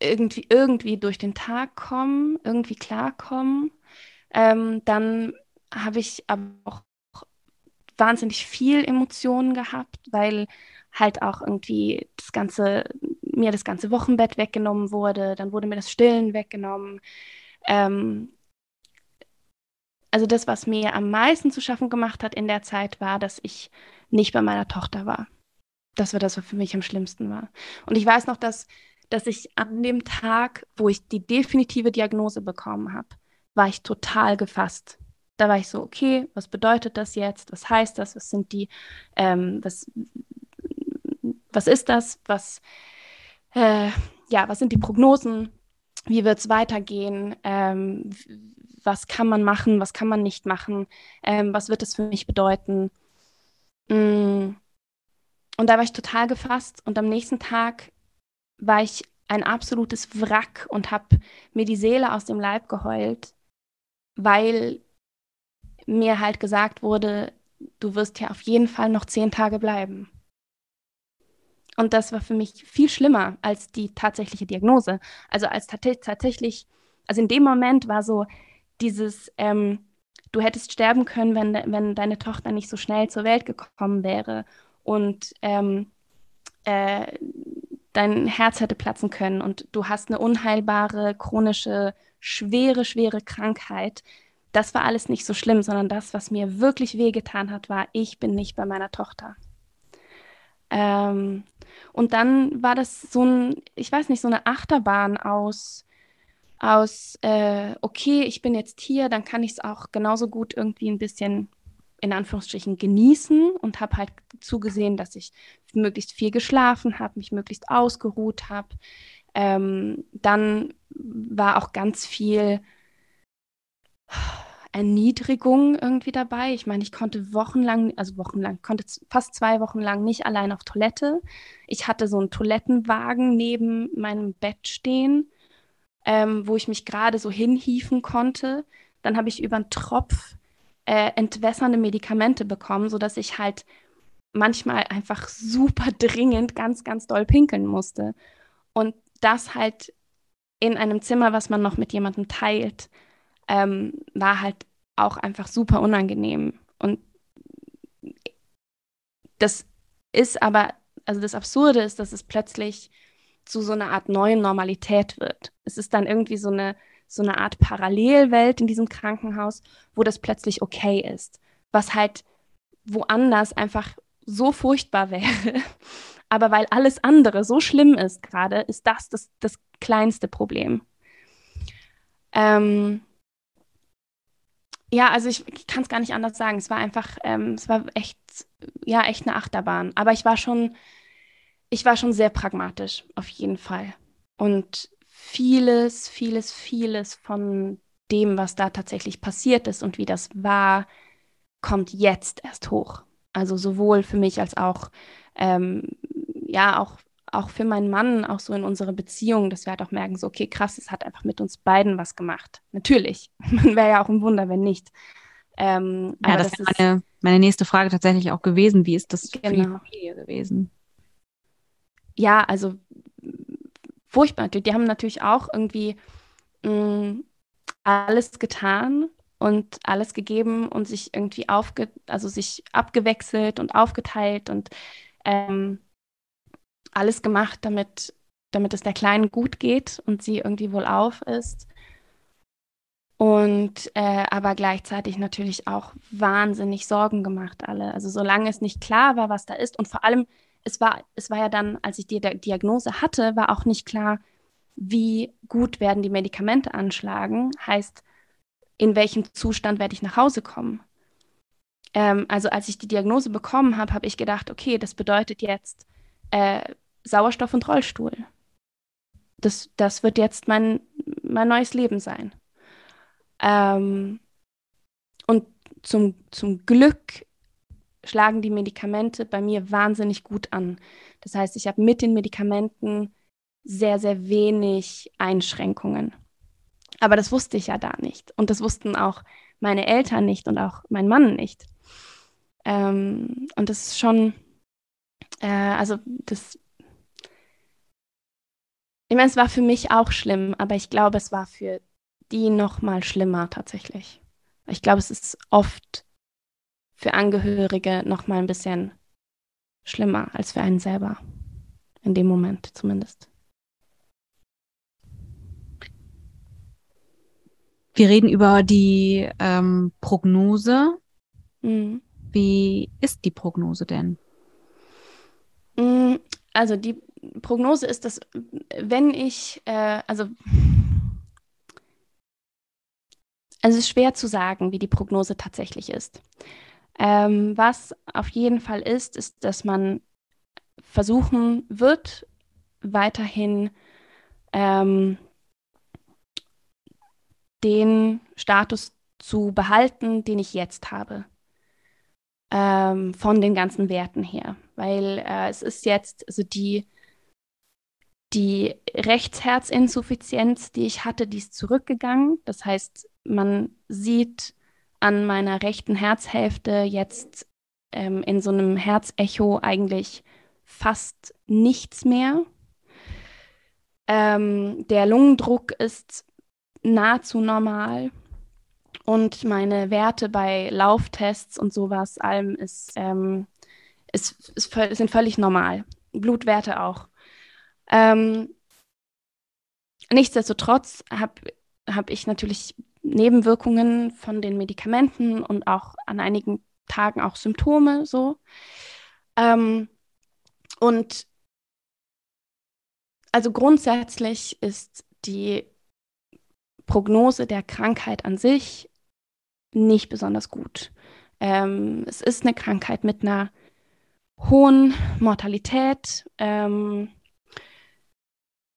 irgendwie, irgendwie durch den Tag kommen, irgendwie klarkommen. Ähm, dann habe ich aber auch wahnsinnig viel Emotionen gehabt, weil halt auch irgendwie das ganze, mir das ganze Wochenbett weggenommen wurde, dann wurde mir das Stillen weggenommen. Ähm, also das, was mir am meisten zu schaffen gemacht hat in der Zeit, war, dass ich nicht bei meiner Tochter war. Das war das, was für mich am schlimmsten war. Und ich weiß noch, dass dass ich an dem Tag, wo ich die definitive Diagnose bekommen habe, war ich total gefasst. Da war ich so, okay, was bedeutet das jetzt? Was heißt das? Was sind die, ähm, was, was ist das? Was, äh, ja, was sind die Prognosen? Wie wird es weitergehen? Ähm, was kann man machen? Was kann man nicht machen? Ähm, was wird es für mich bedeuten? Mm. Und da war ich total gefasst. Und am nächsten Tag war ich ein absolutes Wrack und habe mir die Seele aus dem Leib geheult, weil mir halt gesagt wurde, du wirst ja auf jeden Fall noch zehn Tage bleiben. Und das war für mich viel schlimmer als die tatsächliche Diagnose. Also als tatsächlich, also in dem Moment war so dieses, ähm, du hättest sterben können, wenn, wenn deine Tochter nicht so schnell zur Welt gekommen wäre. Und ähm, äh, dein Herz hätte platzen können und du hast eine unheilbare, chronische, schwere, schwere Krankheit. Das war alles nicht so schlimm, sondern das, was mir wirklich wehgetan hat, war, ich bin nicht bei meiner Tochter. Ähm, und dann war das so ein, ich weiß nicht, so eine Achterbahn aus, aus äh, okay, ich bin jetzt hier, dann kann ich es auch genauso gut irgendwie ein bisschen in Anführungsstrichen genießen und habe halt zugesehen, dass ich möglichst viel geschlafen habe, mich möglichst ausgeruht habe. Ähm, dann war auch ganz viel Erniedrigung irgendwie dabei. Ich meine, ich konnte wochenlang, also wochenlang, konnte fast zwei Wochen lang nicht allein auf Toilette. Ich hatte so einen Toilettenwagen neben meinem Bett stehen, ähm, wo ich mich gerade so hinhieven konnte. Dann habe ich über einen Tropf äh, entwässernde Medikamente bekommen, sodass ich halt manchmal einfach super dringend ganz, ganz doll pinkeln musste. Und das halt in einem Zimmer, was man noch mit jemandem teilt, ähm, war halt auch einfach super unangenehm. Und das ist aber, also das Absurde ist, dass es plötzlich zu so einer Art neuen Normalität wird. Es ist dann irgendwie so eine so eine Art Parallelwelt in diesem Krankenhaus, wo das plötzlich okay ist, was halt woanders einfach so furchtbar wäre. [laughs] Aber weil alles andere so schlimm ist gerade, ist das das, das kleinste Problem. Ähm, ja, also ich, ich kann es gar nicht anders sagen. Es war einfach, ähm, es war echt, ja, echt eine Achterbahn. Aber ich war schon, ich war schon sehr pragmatisch, auf jeden Fall. Und vieles, vieles, vieles von dem, was da tatsächlich passiert ist und wie das war, kommt jetzt erst hoch. Also sowohl für mich als auch, ähm, ja, auch, auch für meinen Mann, auch so in unserer Beziehung, dass wir halt auch merken, so, okay, krass, es hat einfach mit uns beiden was gemacht. Natürlich. [laughs] Man wäre ja auch ein Wunder, wenn nicht. Ähm, ja, das, das ist meine, meine nächste Frage tatsächlich auch gewesen. Wie ist das genau. für die genau. Familie gewesen? Ja, also furchtbar. Die, die haben natürlich auch irgendwie mh, mm, alles getan und alles gegeben und sich irgendwie aufge, also sich abgewechselt und aufgeteilt und ähm, alles gemacht, damit, damit es der Kleinen gut geht und sie irgendwie wohlauf ist. Und äh, aber gleichzeitig natürlich auch wahnsinnig Sorgen gemacht, alle. Also solange es nicht klar war, was da ist. Und vor allem, es war, es war ja dann, als ich die Diagnose hatte, war auch nicht klar, wie gut werden die Medikamente anschlagen. Heißt, in welchem Zustand werde ich nach Hause kommen? Ähm, also als ich die Diagnose bekommen habe, habe ich gedacht, okay, das bedeutet jetzt äh, Sauerstoff und Rollstuhl. Das, das wird jetzt mein, mein neues Leben sein. Ähm, und zum, zum Glück schlagen die Medikamente bei mir wahnsinnig gut an. Das heißt, ich habe mit den Medikamenten sehr, sehr wenig Einschränkungen. Aber das wusste ich ja da nicht. Und das wussten auch meine Eltern nicht und auch mein Mann nicht. Ähm, und das ist schon, äh, also das, ich meine, es war für mich auch schlimm, aber ich glaube, es war für die noch mal schlimmer tatsächlich. Ich glaube, es ist oft für Angehörige noch mal ein bisschen schlimmer als für einen selber. In dem Moment zumindest. Wir reden über die ähm, Prognose. Mhm. Wie ist die Prognose denn? Mm, also die Prognose ist, dass wenn ich, äh, also Also es ist schwer zu sagen, wie die Prognose tatsächlich ist. Ähm, was auf jeden Fall ist, ist, dass man versuchen wird, weiterhin ähm, den Status zu behalten, den ich jetzt habe. Ähm, von den ganzen Werten her. Weil äh, es ist jetzt, also die, die Rechtsherzinsuffizienz, die ich hatte, die ist zurückgegangen. Das heißt, man sieht an meiner rechten Herzhälfte jetzt ähm, in so einem Herzecho eigentlich fast nichts mehr. Ähm, der Lungendruck ist nahezu normal und meine Werte bei Lauftests und sowas allem ist, ähm, ist, ist, sind völlig normal. Blutwerte auch. Ähm, nichtsdestotrotz habe hab ich natürlich Nebenwirkungen von den Medikamenten und auch an einigen Tagen auch Symptome so. Ähm, und also grundsätzlich ist die Prognose der Krankheit an sich nicht besonders gut. Ähm, es ist eine Krankheit mit einer hohen Mortalität. Ähm,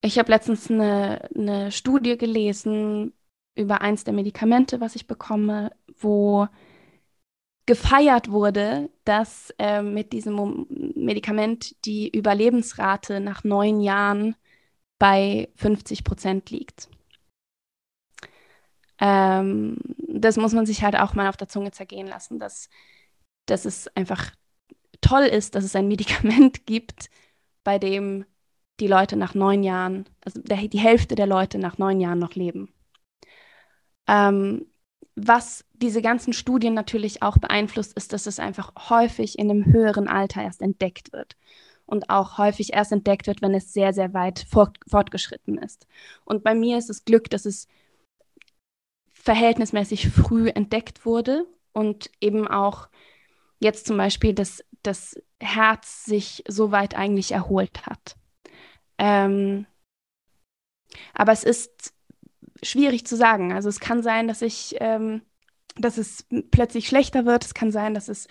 ich habe letztens eine, eine Studie gelesen, über eins der Medikamente, was ich bekomme, wo gefeiert wurde, dass äh, mit diesem Medikament die Überlebensrate nach neun Jahren bei 50 Prozent liegt. Ähm, das muss man sich halt auch mal auf der Zunge zergehen lassen, dass, dass es einfach toll ist, dass es ein [laughs] Medikament gibt, bei dem die Leute nach neun Jahren, also der, die Hälfte der Leute nach neun Jahren noch leben. Ähm, was diese ganzen Studien natürlich auch beeinflusst, ist, dass es einfach häufig in einem höheren Alter erst entdeckt wird. Und auch häufig erst entdeckt wird, wenn es sehr, sehr weit fort, fortgeschritten ist. Und bei mir ist es Glück, dass es verhältnismäßig früh entdeckt wurde und eben auch jetzt zum Beispiel das, das Herz sich so weit eigentlich erholt hat. Ähm, aber es ist schwierig zu sagen. Also es kann sein, dass ich, ähm, dass es plötzlich schlechter wird. Es kann sein, dass es,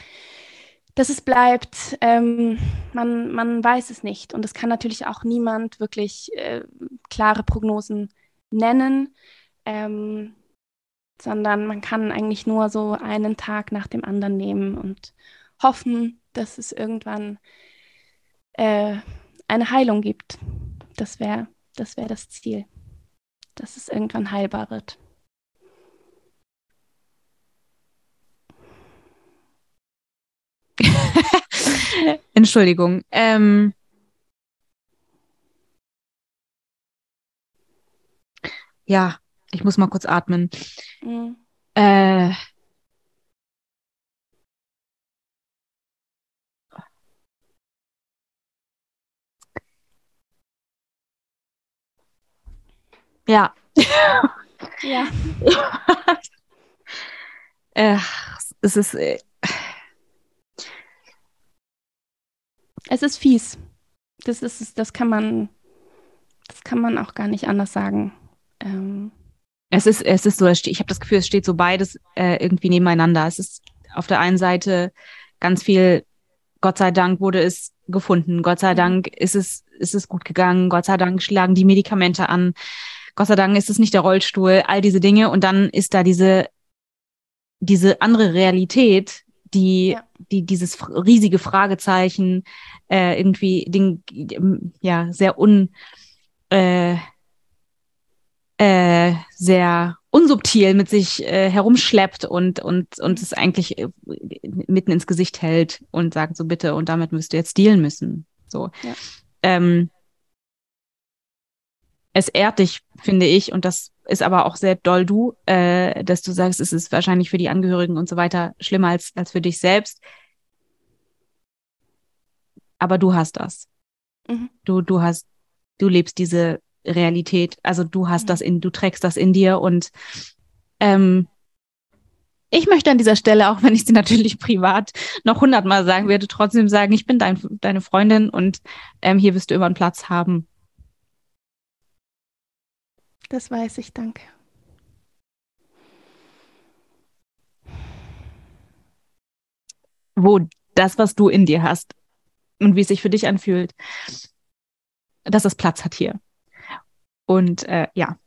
dass es bleibt. Ähm, man, man weiß es nicht. Und es kann natürlich auch niemand wirklich äh, klare Prognosen nennen, ähm, sondern man kann eigentlich nur so einen Tag nach dem anderen nehmen und hoffen, dass es irgendwann äh, eine Heilung gibt. Das wäre das, wär das Ziel, dass es irgendwann heilbar wird. [laughs] Entschuldigung. Ähm, ja, ich muss mal kurz atmen. Mhm. Äh, ja. Ja. [laughs] äh, es ist. Äh, es ist fies. Das ist, das kann man, das kann man auch gar nicht anders sagen. Ähm. Es ist, es ist so, ich habe das Gefühl, es steht so beides äh, irgendwie nebeneinander. Es ist auf der einen Seite ganz viel, Gott sei Dank wurde es gefunden. Gott sei. Dank ist es, ist es gut gegangen. Gott sei Dank schlagen die Medikamente an. Gott sei Dank ist es nicht der Rollstuhl, all diese Dinge. Und dann ist da diese, diese andere Realität, die, ja. die dieses riesige Fragezeichen äh, irgendwie den, ja, sehr un, äh, äh, sehr unsubtil mit sich äh, herumschleppt und, und, und es eigentlich äh, mitten ins Gesicht hält und sagt so bitte und damit müsst ihr jetzt dealen müssen. So. Ja. Ähm, es ehrt dich, finde ich, und das ist aber auch sehr doll du, äh, dass du sagst, es ist wahrscheinlich für die Angehörigen und so weiter schlimmer als, als für dich selbst. Aber du hast das. Mhm. Du, du hast, du lebst diese Realität. Also du hast mhm. das in, du trägst das in dir und ähm, ich möchte an dieser Stelle, auch wenn ich sie natürlich [laughs] privat noch hundertmal sagen werde, trotzdem sagen, ich bin dein, deine Freundin und ähm, hier wirst du immer einen Platz haben. Das weiß ich, danke. Wo das, was du in dir hast und wie es sich für dich anfühlt, dass es Platz hat hier. Und äh, ja,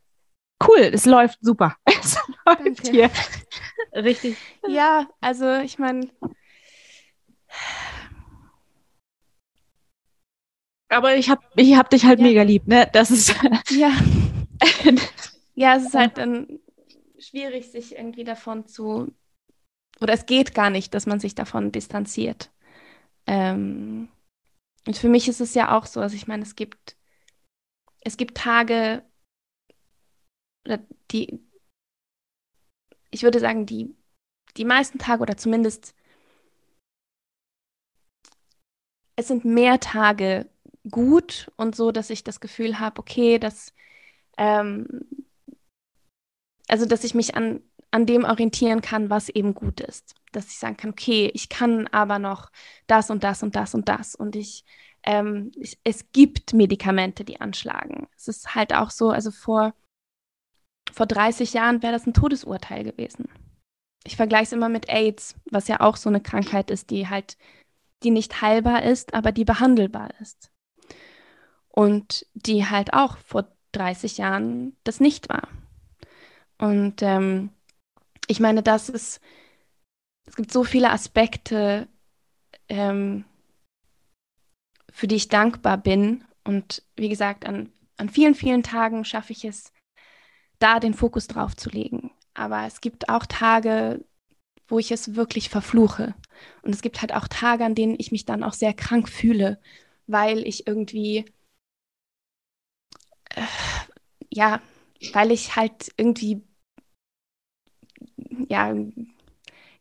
cool, es läuft super. [laughs] Es läuft Danke. hier [laughs] richtig. Ja, also ich meine. Aber ich hab, ich hab dich halt ja. mega lieb, ne? Das ist. [laughs] Ja. ja, es ist halt dann schwierig, sich irgendwie davon zu. Oder es geht gar nicht, dass man sich davon distanziert. Ähm, und für mich ist es ja auch so, also ich meine, es gibt es gibt Tage, die, ich würde sagen, die, die meisten Tage oder zumindest, es sind mehr Tage gut und so, dass ich das Gefühl habe, okay, dass, ähm, also dass ich mich an, an dem orientieren kann, was eben gut ist. Dass ich sagen kann, okay, ich kann aber noch das und das und das und das und ich ähm, es, es gibt Medikamente, die anschlagen. Es ist halt auch so, also vor, vor 30 Jahren wäre das ein Todesurteil gewesen. Ich vergleiche es immer mit AIDS, was ja auch so eine Krankheit ist, die halt, die nicht heilbar ist, aber die behandelbar ist. Und die halt auch vor 30 Jahren das nicht war. Und ähm, ich meine, das ist, es gibt so viele Aspekte, ähm, für die ich dankbar bin. Und wie gesagt, an, an vielen, vielen Tagen schaffe ich es, da den Fokus drauf zu legen. Aber es gibt auch Tage, wo ich es wirklich verfluche. Und es gibt halt auch Tage, an denen ich mich dann auch sehr krank fühle, weil ich irgendwie, äh, ja, weil ich halt irgendwie, ja,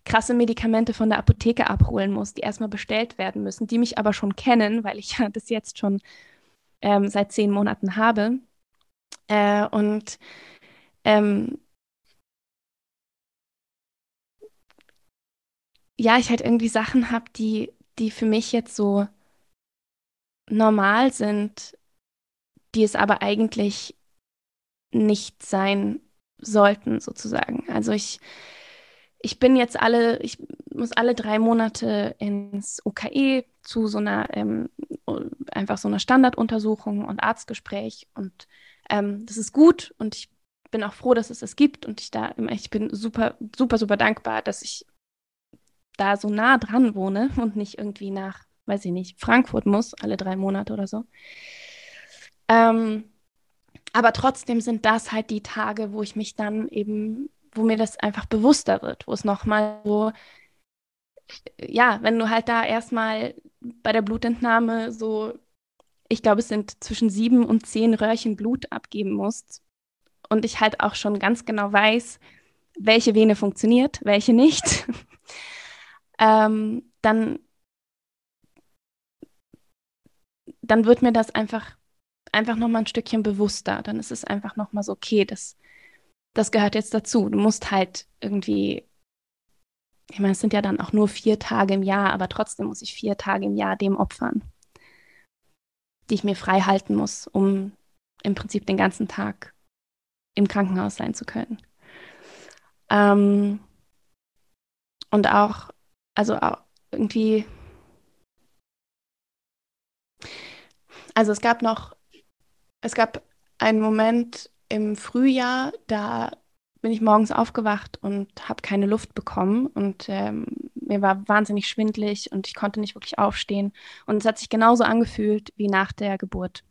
krasse Medikamente von der Apotheke abholen muss, die erstmal bestellt werden müssen, die mich aber schon kennen, weil ich [laughs] ja das jetzt schon ähm, seit zehn Monaten habe. Äh, und ähm, ja, ich halt irgendwie Sachen habe, die, die für mich jetzt so normal sind, die es aber eigentlich nicht sein sollten, sozusagen. Also ich ich bin jetzt alle, ich muss alle drei Monate ins UKE zu so einer, ähm, einfach so einer Standarduntersuchung und Arztgespräch und ähm, das ist gut und ich bin auch froh, dass es das gibt und ich da, ich bin super, super, super dankbar, dass ich da so nah dran wohne und nicht irgendwie nach, weiß ich nicht, Frankfurt muss, alle drei Monate oder so. Ähm, aber trotzdem sind das halt die Tage, wo ich mich dann eben wo mir das einfach bewusster wird, wo es nochmal so, ja, wenn du halt da erstmal bei der Blutentnahme so, ich glaube, es sind zwischen sieben und zehn Röhrchen Blut abgeben musst. Und ich halt auch schon ganz genau weiß, welche Vene funktioniert, welche nicht. [laughs] ähm, dann, dann wird mir das einfach, einfach nochmal ein Stückchen bewusster. Dann ist es einfach nochmal so, okay, das, das gehört jetzt dazu. Du musst halt irgendwie, ich meine, es sind ja dann auch nur vier Tage im Jahr, aber trotzdem muss ich vier Tage im Jahr dem opfern, die ich mir frei halten muss, um im Prinzip den ganzen Tag im Krankenhaus sein zu können. Ähm, und auch, also auch irgendwie, also es gab noch, es gab einen Moment im Frühjahr, da bin ich morgens aufgewacht und habe keine Luft bekommen. Und ähm, mir war wahnsinnig schwindlig und ich konnte nicht wirklich aufstehen. Und es hat sich genauso angefühlt wie nach der Geburt.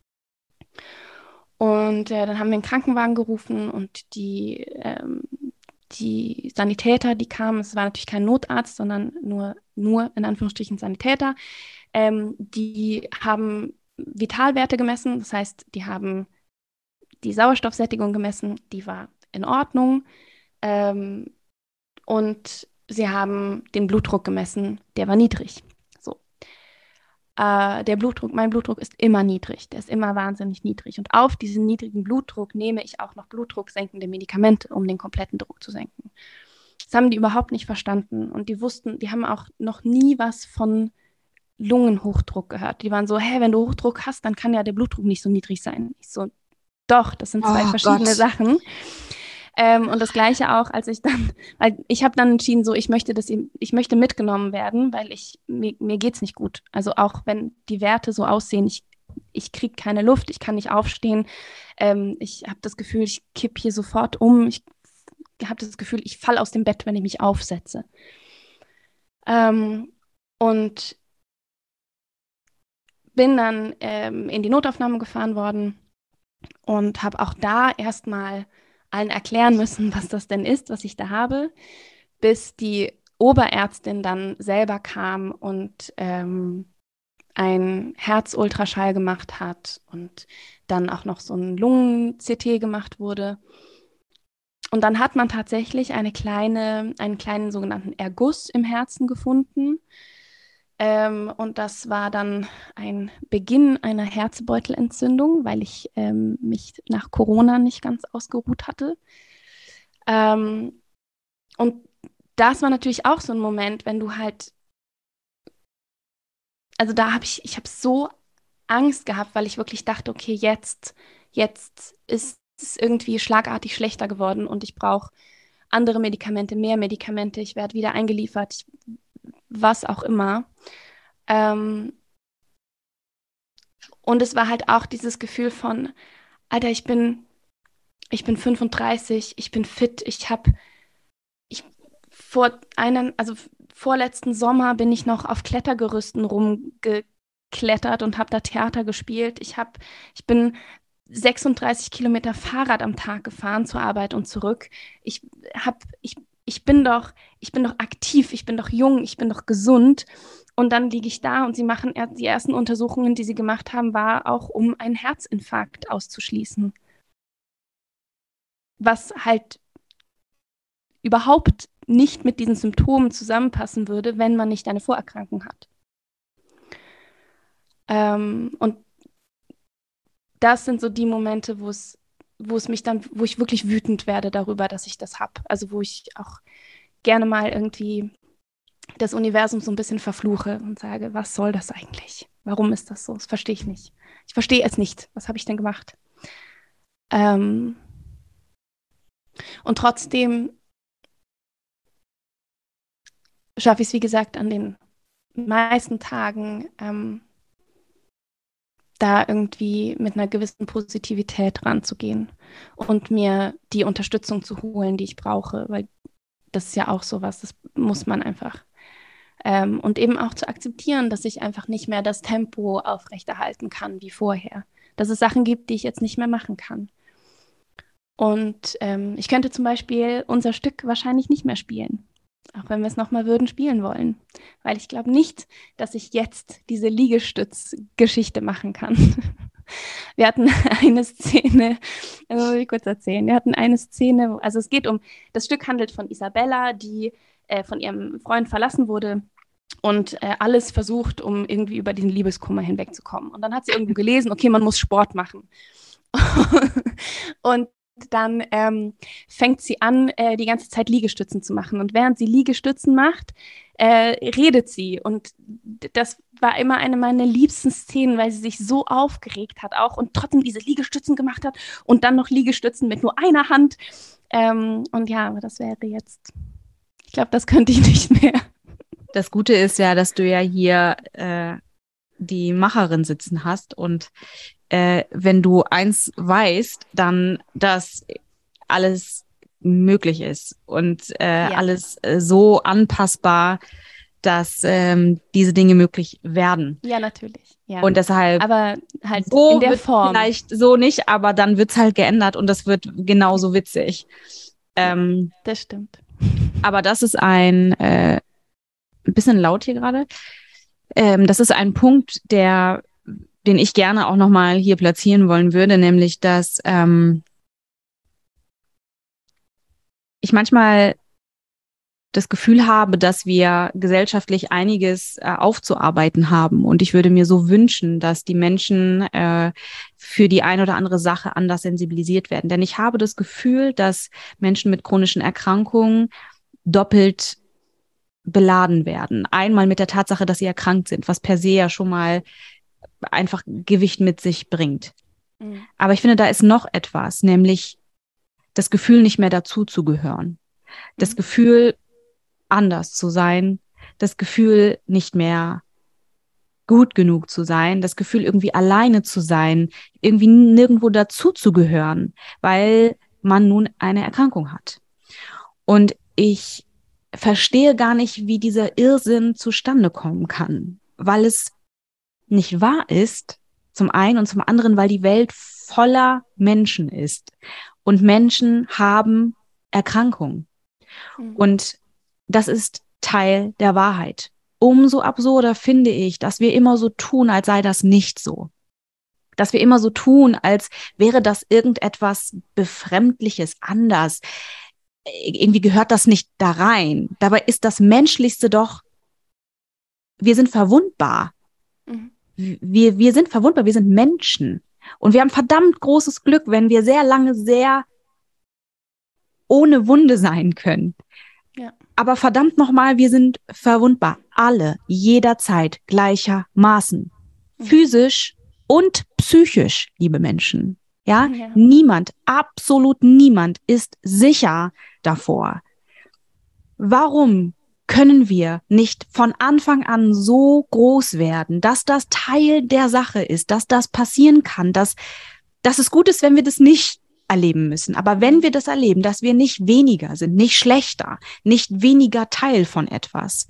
Und äh, dann haben wir einen Krankenwagen gerufen und die, ähm, die Sanitäter, die kamen, es war natürlich kein Notarzt, sondern nur, nur in Anführungsstrichen Sanitäter, ähm, die haben Vitalwerte gemessen, das heißt, die haben die Sauerstoffsättigung gemessen, die war in Ordnung. Ähm, und sie haben den Blutdruck gemessen, der war niedrig. So. Äh, der Blutdruck, mein Blutdruck ist immer niedrig, der ist immer wahnsinnig niedrig. Und auf diesen niedrigen Blutdruck nehme ich auch noch blutdrucksenkende Medikamente, um den kompletten Druck zu senken. Das haben die überhaupt nicht verstanden. Und die wussten, die haben auch noch nie was von Lungenhochdruck gehört. Die waren so, hä, wenn du Hochdruck hast, dann kann ja der Blutdruck nicht so niedrig sein. Ich so, doch, das sind zwei oh, verschiedene Gott. Sachen. Ähm, und das Gleiche auch, als ich dann, weil ich habe dann entschieden, so ich möchte, dass ich möchte mitgenommen werden, weil ich mir, mir geht's nicht gut. Also auch wenn die Werte so aussehen, ich ich kriege keine Luft, ich kann nicht aufstehen. Ähm, ich habe das Gefühl, ich kipp hier sofort um. Ich habe das Gefühl, ich falle aus dem Bett, wenn ich mich aufsetze. Ähm, und bin dann ähm, in die Notaufnahme gefahren worden und habe auch da erstmal allen erklären müssen, was das denn ist, was ich da habe, bis die Oberärztin dann selber kam und ähm, ein Herzultraschall gemacht hat und dann auch noch so ein Lungen-CT gemacht wurde. Und dann hat man tatsächlich eine kleine, einen kleinen sogenannten Erguss im Herzen gefunden. Ähm, und das war dann ein Beginn einer Herzbeutelentzündung, weil ich ähm, mich nach Corona nicht ganz ausgeruht hatte. Ähm, und das war natürlich auch so ein Moment, wenn du halt, also da habe ich, ich habe so Angst gehabt, weil ich wirklich dachte, okay, jetzt, jetzt ist es irgendwie schlagartig schlechter geworden und ich brauche andere Medikamente, mehr Medikamente, ich werde wieder eingeliefert, ich was auch immer. Ähm, und es war halt auch dieses Gefühl von, Alter, ich bin, ich bin 35, ich bin fit, ich habe, ich vor einen, also vorletzten Sommer bin ich noch auf Klettergerüsten rumgeklettert und habe da Theater gespielt. Ich habe, ich bin 36 Kilometer Fahrrad am Tag gefahren zur Arbeit und zurück. Ich habe, ich ich bin doch, ich bin doch aktiv, ich bin doch jung, ich bin doch gesund. Und dann liege ich da und sie machen die ersten Untersuchungen, die sie gemacht haben, war auch, um einen Herzinfarkt auszuschließen. Was halt überhaupt nicht mit diesen Symptomen zusammenpassen würde, wenn man nicht eine Vorerkrankung hat. Ähm, und das sind so die Momente, wo es wo es mich dann, wo ich wirklich wütend werde darüber, dass ich das habe. Also wo ich auch gerne mal irgendwie das Universum so ein bisschen verfluche und sage, was soll das eigentlich? Warum ist das so? Das verstehe ich nicht. Ich verstehe es nicht. Was habe ich denn gemacht? Ähm und trotzdem schaffe ich es, wie gesagt, an den meisten Tagen ähm, da irgendwie mit einer gewissen Positivität ranzugehen und mir die Unterstützung zu holen, die ich brauche, weil das ist ja auch sowas, das muss man einfach. Ähm, und eben auch zu akzeptieren, dass ich einfach nicht mehr das Tempo aufrechterhalten kann wie vorher. Dass es Sachen gibt, die ich jetzt nicht mehr machen kann. Und ähm, ich könnte zum Beispiel unser Stück wahrscheinlich nicht mehr spielen, auch wenn wir es nochmal würden spielen wollen. weil ich glaube nicht, dass ich jetzt diese Liegestützgeschichte machen kann. [laughs] Wir hatten [laughs] eine Szene, muss ich kurz erzählen. Wir hatten eine Szene, also es geht um, das Stück handelt von Isabella, die äh, von ihrem Freund verlassen wurde und äh, alles versucht, um irgendwie über diesen Liebeskummer hinwegzukommen. Und dann hat sie irgendwo gelesen, okay, man muss Sport machen. [laughs] und dann ähm, fängt sie an, äh, die ganze Zeit Liegestützen zu machen. Und während sie Liegestützen macht, äh, redet sie. Und das war immer eine meiner liebsten Szenen, weil sie sich so aufgeregt hat auch und trotzdem diese Liegestützen gemacht hat und dann noch Liegestützen mit nur einer Hand. Ähm, und ja, aber das wäre jetzt, ich glaube, das könnte ich [laughs] nicht mehr. Das Gute ist ja, dass du ja hier äh, die Macherin sitzen hast und äh, wenn du eins weißt, dann, dass alles möglich ist und äh, ja. alles äh, so anpassbar, dass ähm, diese Dinge möglich werden. Ja, natürlich. Ja. Und deshalb. Aber halt so in der Form. Vielleicht so nicht, aber dann wird's halt geändert und das wird genauso witzig. Ähm, das stimmt. Aber das ist ein äh, bisschen laut hier gerade. Ähm, das ist ein Punkt, der den ich gerne auch nochmal hier platzieren wollen würde, nämlich dass ähm, ich manchmal das Gefühl habe, dass wir gesellschaftlich einiges äh, aufzuarbeiten haben. Und ich würde mir so wünschen, dass die Menschen äh, für die eine oder andere Sache anders sensibilisiert werden. Denn ich habe das Gefühl, dass Menschen mit chronischen Erkrankungen doppelt beladen werden. Einmal mit der Tatsache, dass sie erkrankt sind, was per se ja schon mal einfach Gewicht mit sich bringt. Mhm. Aber ich finde, da ist noch etwas, nämlich das Gefühl, nicht mehr dazu zu gehören. Das mhm. Gefühl, anders zu sein. Das Gefühl, nicht mehr gut genug zu sein. Das Gefühl, irgendwie alleine zu sein. Irgendwie nirgendwo dazu zu gehören, weil man nun eine Erkrankung hat. Und ich verstehe gar nicht, wie dieser Irrsinn zustande kommen kann, weil es nicht wahr ist, zum einen und zum anderen, weil die Welt voller Menschen ist und Menschen haben Erkrankungen. Mhm. Und das ist Teil der Wahrheit. Umso absurder finde ich, dass wir immer so tun, als sei das nicht so. Dass wir immer so tun, als wäre das irgendetwas Befremdliches, anders. Irgendwie gehört das nicht da rein. Dabei ist das Menschlichste doch, wir sind verwundbar. Mhm wir, wir sind verwundbar, wir sind Menschen. Und wir haben verdammt großes Glück, wenn wir sehr lange sehr ohne Wunde sein können. Ja. Aber verdammt nochmal, wir sind verwundbar. Alle, jederzeit, gleichermaßen. Mhm. Physisch und psychisch, liebe Menschen. Ja? ja, niemand, absolut niemand ist sicher davor. Warum können wir nicht von Anfang an so groß werden, dass das Teil der Sache ist, dass das passieren kann, dass, dass es gut ist, wenn wir das nicht erleben müssen. Aber wenn wir das erleben, dass wir nicht weniger sind, nicht schlechter, nicht weniger Teil von etwas.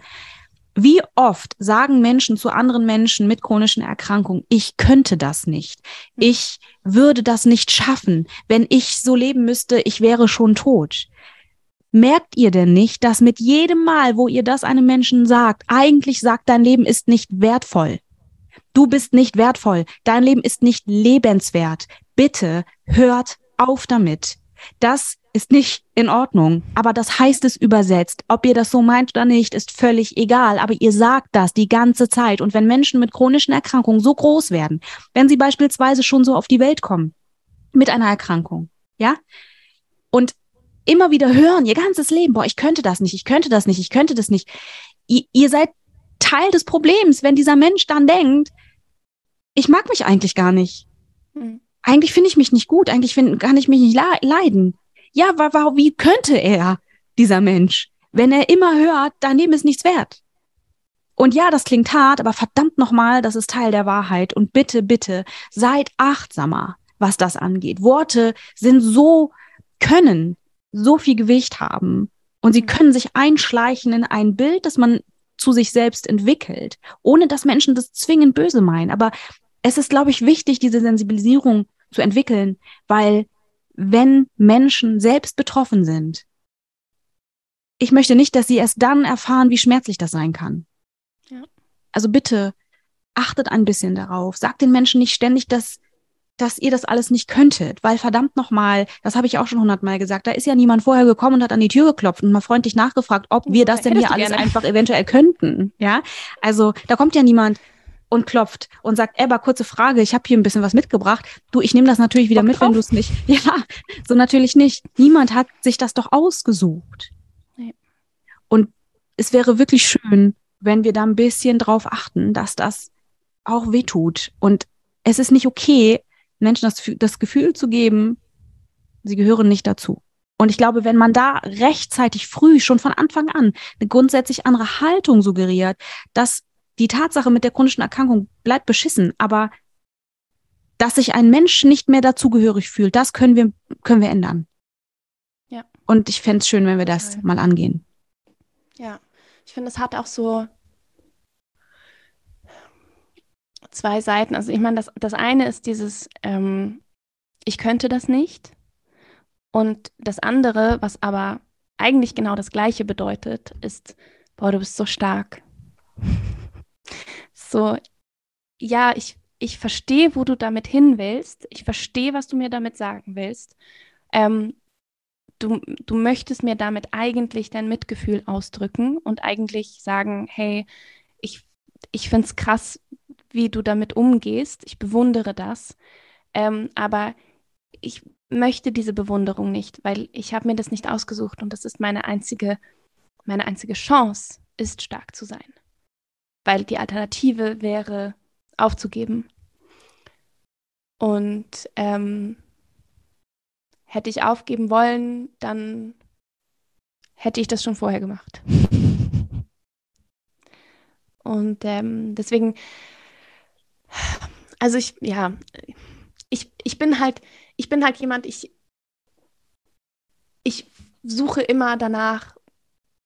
Wie oft sagen Menschen zu anderen Menschen mit chronischen Erkrankungen, ich könnte das nicht, ich würde das nicht schaffen, wenn ich so leben müsste, ich wäre schon tot. Merkt ihr denn nicht, dass mit jedem Mal, wo ihr das einem Menschen sagt, eigentlich sagt, dein Leben ist nicht wertvoll? Du bist nicht wertvoll. Dein Leben ist nicht lebenswert. Bitte hört auf damit. Das ist nicht in Ordnung, aber das heißt es übersetzt. Ob ihr das so meint oder nicht, ist völlig egal. Aber ihr sagt das die ganze Zeit. Und wenn Menschen mit chronischen Erkrankungen so groß werden, wenn sie beispielsweise schon so auf die Welt kommen mit einer Erkrankung, ja, und immer wieder hören, ihr ganzes Leben, boah, ich könnte das nicht, ich könnte das nicht, ich könnte das nicht. Ihr, ihr seid Teil des Problems, wenn dieser Mensch dann denkt, ich mag mich eigentlich gar nicht. Hm. Eigentlich finde ich mich nicht gut, eigentlich find, kann ich mich nicht leiden. Ja, warum, wie könnte er, dieser Mensch, wenn er immer hört, dein Leben ist nichts wert? Und ja, das klingt hart, aber verdammt nochmal, das ist Teil der Wahrheit. Und bitte, bitte, seid achtsamer, was das angeht. Worte sind so, können so viel Gewicht haben und sie mhm. können sich einschleichen in ein Bild, das man zu sich selbst entwickelt, ohne dass Menschen das zwingend böse meinen. Aber es ist, glaube ich, wichtig, diese Sensibilisierung zu entwickeln, weil wenn Menschen selbst betroffen sind, ich möchte nicht, dass sie erst dann erfahren, wie schmerzlich das sein kann. Also bitte achtet ein bisschen darauf. Sagt den Menschen nicht ständig, dass dass ihr das alles nicht könntet, weil verdammt nochmal, das habe ich auch schon hundertmal gesagt, da ist ja niemand vorher gekommen und hat an die Tür geklopft und mal freundlich nachgefragt, ob wir das denn hier alles gerne. einfach eventuell könnten. Ja, also da kommt ja niemand und klopft und sagt, Ebba, kurze Frage, ich habe hier ein bisschen was mitgebracht. Du, ich nehme das natürlich wieder Bock mit, drauf? wenn du es nicht. [laughs] Ja, so natürlich nicht. Niemand hat sich das doch ausgesucht. Nee. Und es wäre wirklich schön, wenn wir da ein bisschen drauf achten, dass das auch wehtut. Und es ist nicht okay, Menschen das, das Gefühl zu geben, sie gehören nicht dazu. Und ich glaube, wenn man da rechtzeitig früh, schon von Anfang an, eine grundsätzlich andere Haltung suggeriert, dass die Tatsache mit der chronischen Erkrankung bleibt beschissen, aber dass sich ein Mensch nicht mehr dazugehörig fühlt, das können wir, können wir ändern. Ja. Und ich fände es schön, wenn wir das okay. mal angehen. Ja, ich finde, es hat auch so zwei Seiten. Also ich meine, das, das eine ist dieses, ähm, ich könnte das nicht. Und das andere, was aber eigentlich genau das gleiche bedeutet, ist, boah, du bist so stark. [laughs] so, ja, ich, ich verstehe, wo du damit hin willst. Ich verstehe, was du mir damit sagen willst. Ähm, du, du möchtest mir damit eigentlich dein Mitgefühl ausdrücken und eigentlich sagen, hey, ich, ich finde es krass, wie du damit umgehst. Ich bewundere das. Ähm, aber ich möchte diese Bewunderung nicht, weil ich habe mir das nicht ausgesucht und das ist meine einzige, meine einzige Chance, ist stark zu sein. Weil die Alternative wäre aufzugeben. Und ähm, hätte ich aufgeben wollen, dann hätte ich das schon vorher gemacht. [laughs] Und ähm, deswegen also ich, ja, ich, ich bin halt, ich bin halt jemand, ich, ich suche immer danach,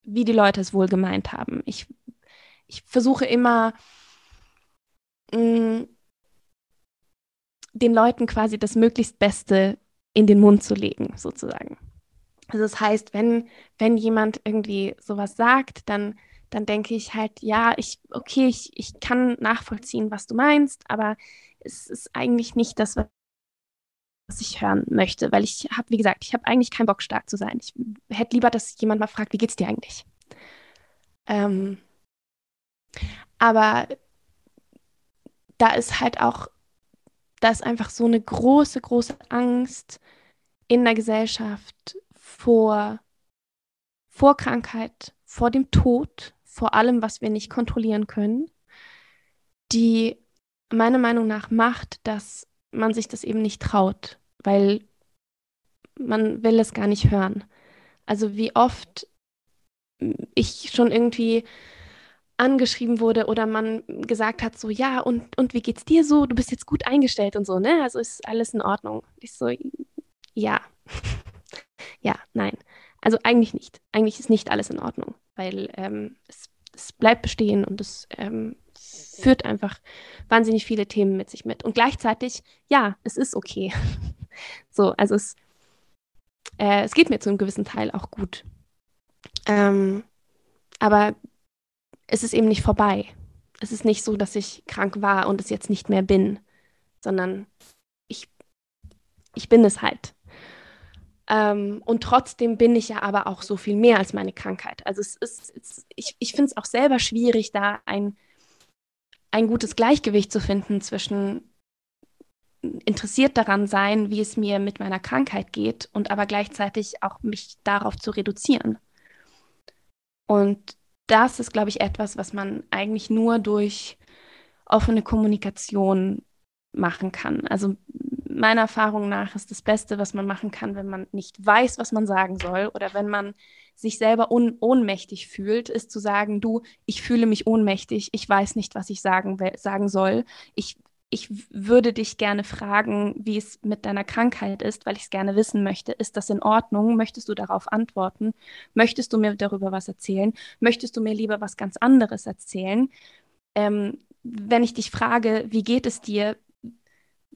wie die Leute es wohl gemeint haben. Ich, ich versuche immer, mh, mm, den Leuten quasi das möglichst Beste in den Mund zu legen, sozusagen. Also das heißt, wenn, wenn jemand irgendwie sowas sagt, dann dann denke ich halt, ja, ich, okay, ich, ich kann nachvollziehen, was du meinst, aber es ist eigentlich nicht das, was ich hören möchte, weil ich habe, wie gesagt, ich habe eigentlich keinen Bock, stark zu sein. Ich hätte lieber, dass jemand mal fragt, wie geht's dir eigentlich? Ähm, aber da ist halt auch, da ist einfach so eine große, große Angst in der Gesellschaft vor, vor Krankheit, vor dem Tod, vor allem, was wir nicht kontrollieren können, die meiner Meinung nach macht, dass man sich das eben nicht traut, weil man will es gar nicht hören. Also wie oft ich schon irgendwie angeschrieben wurde oder man gesagt hat, so, ja, und, und wie geht's dir so? Du bist jetzt gut eingestellt und so, ne? Also ist alles in Ordnung. Ich so, ja. [laughs] ja, nein. Also eigentlich nicht. Eigentlich ist nicht alles in Ordnung weil ähm, es, es, bleibt bestehen und es ähm, führt einfach wahnsinnig viele Themen mit sich mit. Und gleichzeitig, ja, es ist okay. [laughs] so, also es, äh, es geht mir zu einem gewissen Teil auch gut. Ähm, aber es ist eben nicht vorbei. Es ist nicht so, dass ich krank war und es jetzt nicht mehr bin, sondern ich, ich bin es halt. Ähm, und trotzdem bin ich ja aber auch so viel mehr als meine Krankheit. Also es ist, es, ich, ich finde es auch selber schwierig, da ein, ein gutes Gleichgewicht zu finden zwischen interessiert daran sein, wie es mir mit meiner Krankheit geht und aber gleichzeitig auch mich darauf zu reduzieren. Und das ist, glaube ich, etwas, was man eigentlich nur durch offene Kommunikation machen kann. Also meiner Erfahrung nach ist das Beste, was man machen kann, wenn man nicht weiß, was man sagen soll oder wenn man sich selber ohnmächtig fühlt, ist zu sagen, du, ich fühle mich ohnmächtig, ich weiß nicht, was ich sagen, sagen soll. Ich, ich würde dich gerne fragen, wie es mit deiner Krankheit ist, weil ich es gerne wissen möchte. Ist das in Ordnung? Möchtest du darauf antworten? Möchtest du mir darüber was erzählen? Möchtest du mir lieber was ganz anderes erzählen? Ähm, wenn ich dich frage, wie geht es dir,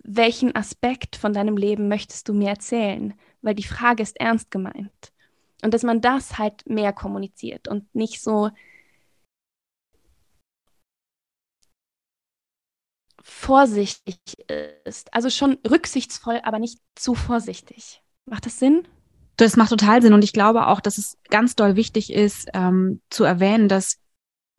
welchen Aspekt von deinem Leben möchtest du mir erzählen? Weil die Frage ist ernst gemeint. Und dass man das halt mehr kommuniziert und nicht so vorsichtig ist. Also schon rücksichtsvoll, aber nicht zu vorsichtig. Macht das Sinn? Das macht total Sinn und ich glaube auch, dass es ganz doll wichtig ist, ähm, zu erwähnen, dass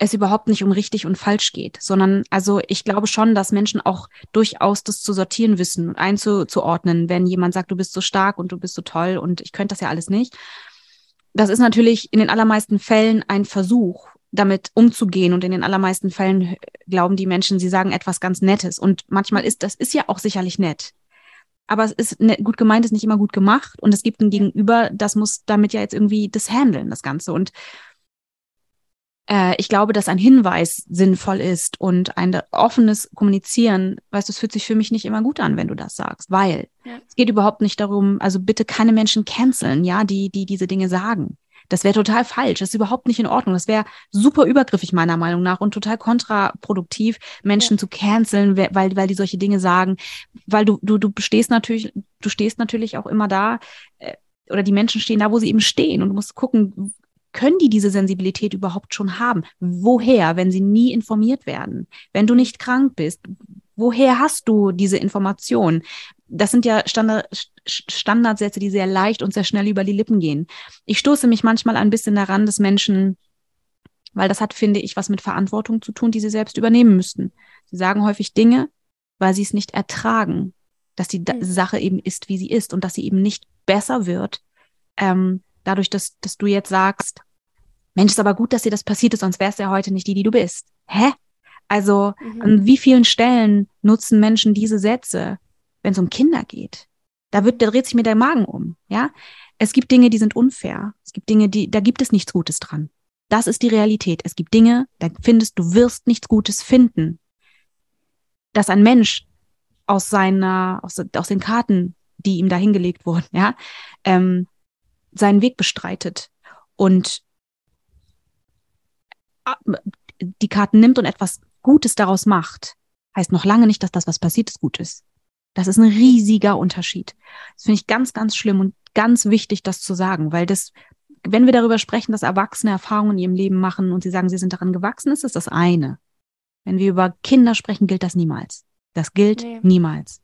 es überhaupt nicht um richtig und falsch geht, sondern also ich glaube schon, dass Menschen auch durchaus das zu sortieren wissen und einzuordnen, wenn jemand sagt, du bist so stark und du bist so toll und ich könnte das ja alles nicht. Das ist natürlich in den allermeisten Fällen ein Versuch, damit umzugehen und in den allermeisten Fällen glauben die Menschen, sie sagen etwas ganz Nettes und manchmal ist das ist ja auch sicherlich nett. Aber es ist ne, gut gemeint, ist nicht immer gut gemacht und es gibt ein Gegenüber, das muss damit ja jetzt irgendwie das handeln, das Ganze und äh, ich glaube, dass ein Hinweis sinnvoll ist und ein offenes Kommunizieren, weißt du, es fühlt sich für mich nicht immer gut an, wenn du das sagst, weil ja. es geht überhaupt nicht darum, also bitte keine Menschen canceln, ja, die, die diese Dinge sagen. Das wäre total falsch. Das ist überhaupt nicht in Ordnung. Das wäre super übergriffig meiner Meinung nach und total kontraproduktiv, Menschen ja. zu canceln, weil, weil die solche Dinge sagen. Weil du, du, du stehst natürlich, du stehst natürlich auch immer da, äh, oder die Menschen stehen da, wo sie eben stehen und du musst gucken, können die diese Sensibilität überhaupt schon haben? Woher, wenn sie nie informiert werden? Wenn du nicht krank bist, woher hast du diese Information? Das sind ja Standard, Standardsätze, die sehr leicht und sehr schnell über die Lippen gehen. Ich stoße mich manchmal ein bisschen daran, dass Menschen, weil das hat, finde ich, was mit Verantwortung zu tun, die sie selbst übernehmen müssten. Sie sagen häufig Dinge, weil sie es nicht ertragen, dass die mhm. Sache eben ist, wie sie ist und dass sie eben nicht besser wird, ähm, dadurch, dass, dass du jetzt sagst, Mensch, ist aber gut, dass dir das passiert ist, sonst wärst du ja heute nicht die, die du bist. Hä? Also, mhm. an wie vielen Stellen nutzen Menschen diese Sätze, wenn es um Kinder geht? Da wird, da dreht sich mir der Magen um, ja? Es gibt Dinge, die sind unfair. Es gibt Dinge, die, da gibt es nichts Gutes dran. Das ist die Realität. Es gibt Dinge, da findest, du wirst nichts Gutes finden. Dass ein Mensch aus seiner, aus, aus den Karten, die ihm da hingelegt wurden, ja, ähm, seinen Weg bestreitet und ah, die Karten nimmt und etwas Gutes daraus macht, heißt noch lange nicht, dass das, was passiert ist, gut ist. Das ist ein riesiger Unterschied. Das finde ich ganz, ganz schlimm und ganz wichtig, das zu sagen, weil das, wenn wir darüber sprechen, dass Erwachsene Erfahrungen in ihrem Leben machen und sie sagen, sie sind daran gewachsen, ist das das eine. Wenn wir über Kinder sprechen, gilt das niemals. Das gilt nee. niemals.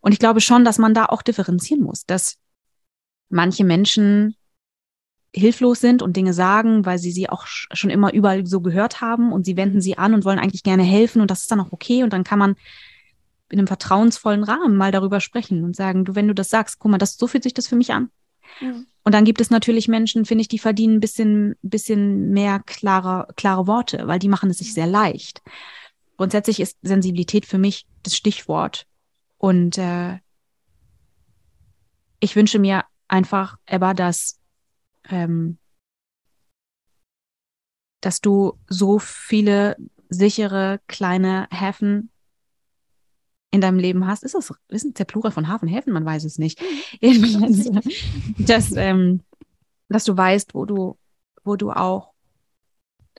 Und ich glaube schon, dass man da auch differenzieren muss, dass manche Menschen hilflos sind und Dinge sagen, weil sie sie auch schon immer überall so gehört haben und sie wenden sie an und wollen eigentlich gerne helfen und das ist dann auch okay und dann kann man in einem vertrauensvollen Rahmen mal darüber sprechen und sagen, du, wenn du das sagst, guck mal, das, so fühlt sich das für mich an. Mhm. Und dann gibt es natürlich Menschen, finde ich, die verdienen ein bisschen, bisschen mehr klare, klare Worte, weil die machen es sich sehr leicht. Grundsätzlich ist Sensibilität für mich das Stichwort. Und äh, ich wünsche mir einfach, Ebba, dass, ähm, dass du so viele sichere kleine Häfen in deinem Leben hast. Ist das, ist der Plural von Hafen, Häfen? Man weiß es nicht. Mhm. [laughs] dass, ähm, dass du weißt, wo du, wo du auch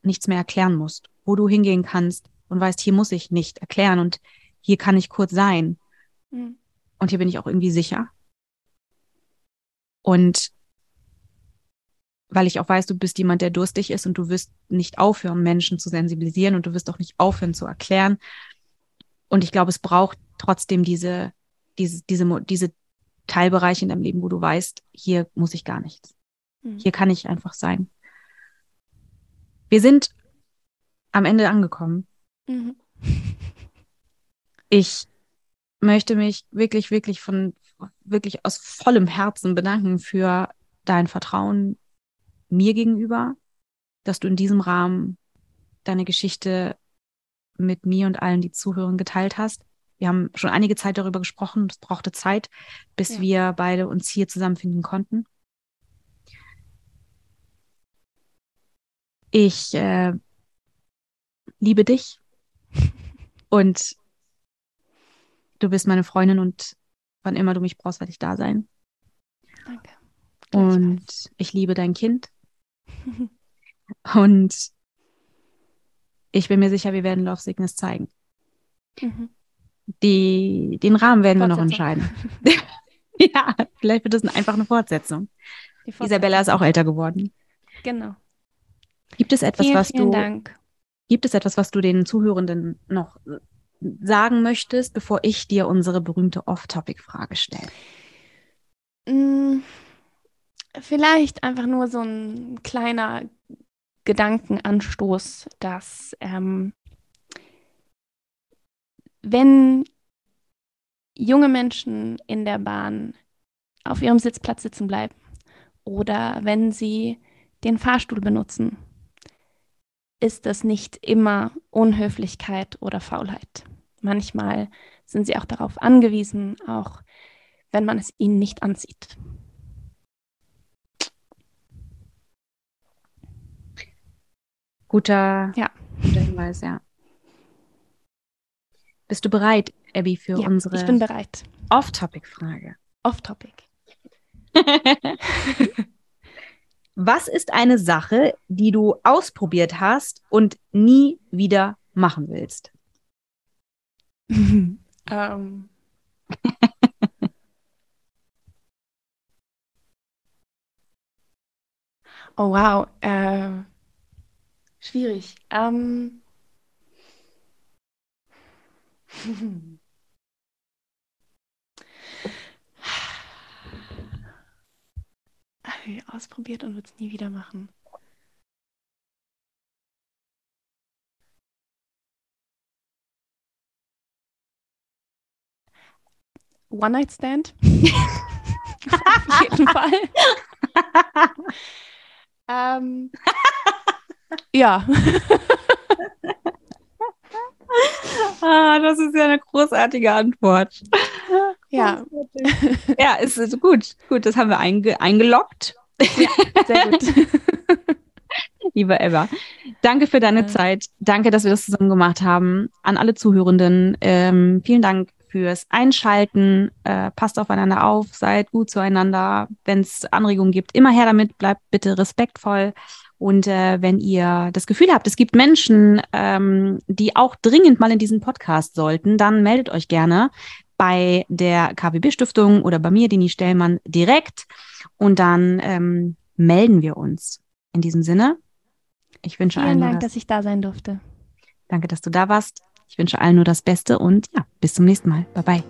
nichts mehr erklären musst, wo du hingehen kannst und weißt, hier muss ich nicht erklären und hier kann ich kurz sein. Mhm. Und hier bin ich auch irgendwie sicher. Und weil ich auch weiß, du bist jemand, der durstig ist und du wirst nicht aufhören, Menschen zu sensibilisieren und du wirst auch nicht aufhören zu erklären. Und ich glaube, es braucht trotzdem diese, diese, diese, diese Teilbereiche in deinem Leben, wo du weißt, hier muss ich gar nichts. Mhm. Hier kann ich einfach sein. Wir sind am Ende angekommen. Mhm. Ich möchte mich wirklich, wirklich von, wirklich aus vollem Herzen bedanken für dein Vertrauen mir gegenüber, dass du in diesem Rahmen deine Geschichte mit mir und allen, die zuhören, geteilt hast. Wir haben schon einige Zeit darüber gesprochen. Es brauchte Zeit, bis ja. wir beide uns hier zusammenfinden konnten. Ich äh, liebe dich [laughs] und du bist meine Freundin und wann immer du mich brauchst, werde ich da sein. Danke. Und ich liebe dein Kind. [laughs] und ich bin mir sicher, wir werden Love Sickness zeigen. Mhm. Die, den Rahmen werden wir noch entscheiden. [laughs] [laughs] ja, vielleicht wird es einfach eine Fortsetzung. Fortsetzung. Isabella ist auch älter geworden. Genau. Gibt es etwas, vielen, was vielen du Dank. gibt es etwas, was du den Zuhörenden noch sagen möchtest, bevor ich dir unsere berühmte Off-Topic-Frage stelle? Mm, vielleicht einfach nur so ein kleiner Gedankenanstoß, dass ähm, wenn junge Menschen in der Bahn auf ihrem Sitzplatz sitzen bleiben oder wenn sie den Fahrstuhl benutzen, ist das nicht immer Unhöflichkeit oder Faulheit. Manchmal sind sie auch darauf angewiesen, auch wenn man es ihnen nicht ansieht. Guter, ja. guter Hinweis, ja. Bist du bereit, Abby, für ja, unsere ich bin bereit. Off-Topic-Frage? Off-Topic. [laughs] Was ist eine Sache, die du ausprobiert hast und nie wieder machen willst? [laughs] ähm. [laughs] oh wow, äh, schwierig. Ähm. [laughs] ausprobiert und wird es nie wieder machen. One Night Stand. [laughs] Auf jeden Fall. ähm, ja. [laughs] ah, das ist ja eine großartige Antwort. Ja. ja, ist, ist gut. Gut, das haben wir einge eingeloggt. Ja, sehr gut. [laughs] Liebe Eva, danke für deine ja. Zeit. Danke, dass wir das zusammen gemacht haben. An alle Zuhörenden, ähm, vielen Dank fürs Einschalten. Äh, passt aufeinander auf, seid gut zueinander. Wenn es Anregungen gibt, immer her damit. Bleibt bitte respektvoll. Und äh, wenn ihr das Gefühl habt, es gibt Menschen, ähm, die auch dringend mal in diesen Podcast sollten, dann meldet euch gerne bei der KWB-Stiftung oder bei mir, Dini Stellmann, direkt. Und dann ähm, melden wir uns. In diesem Sinne, ich wünsche Vielen allen. Vielen Dank, das, dass ich da sein durfte. Danke, dass du da warst. Ich wünsche allen nur das Beste und ja, bis zum nächsten Mal. Bye bye.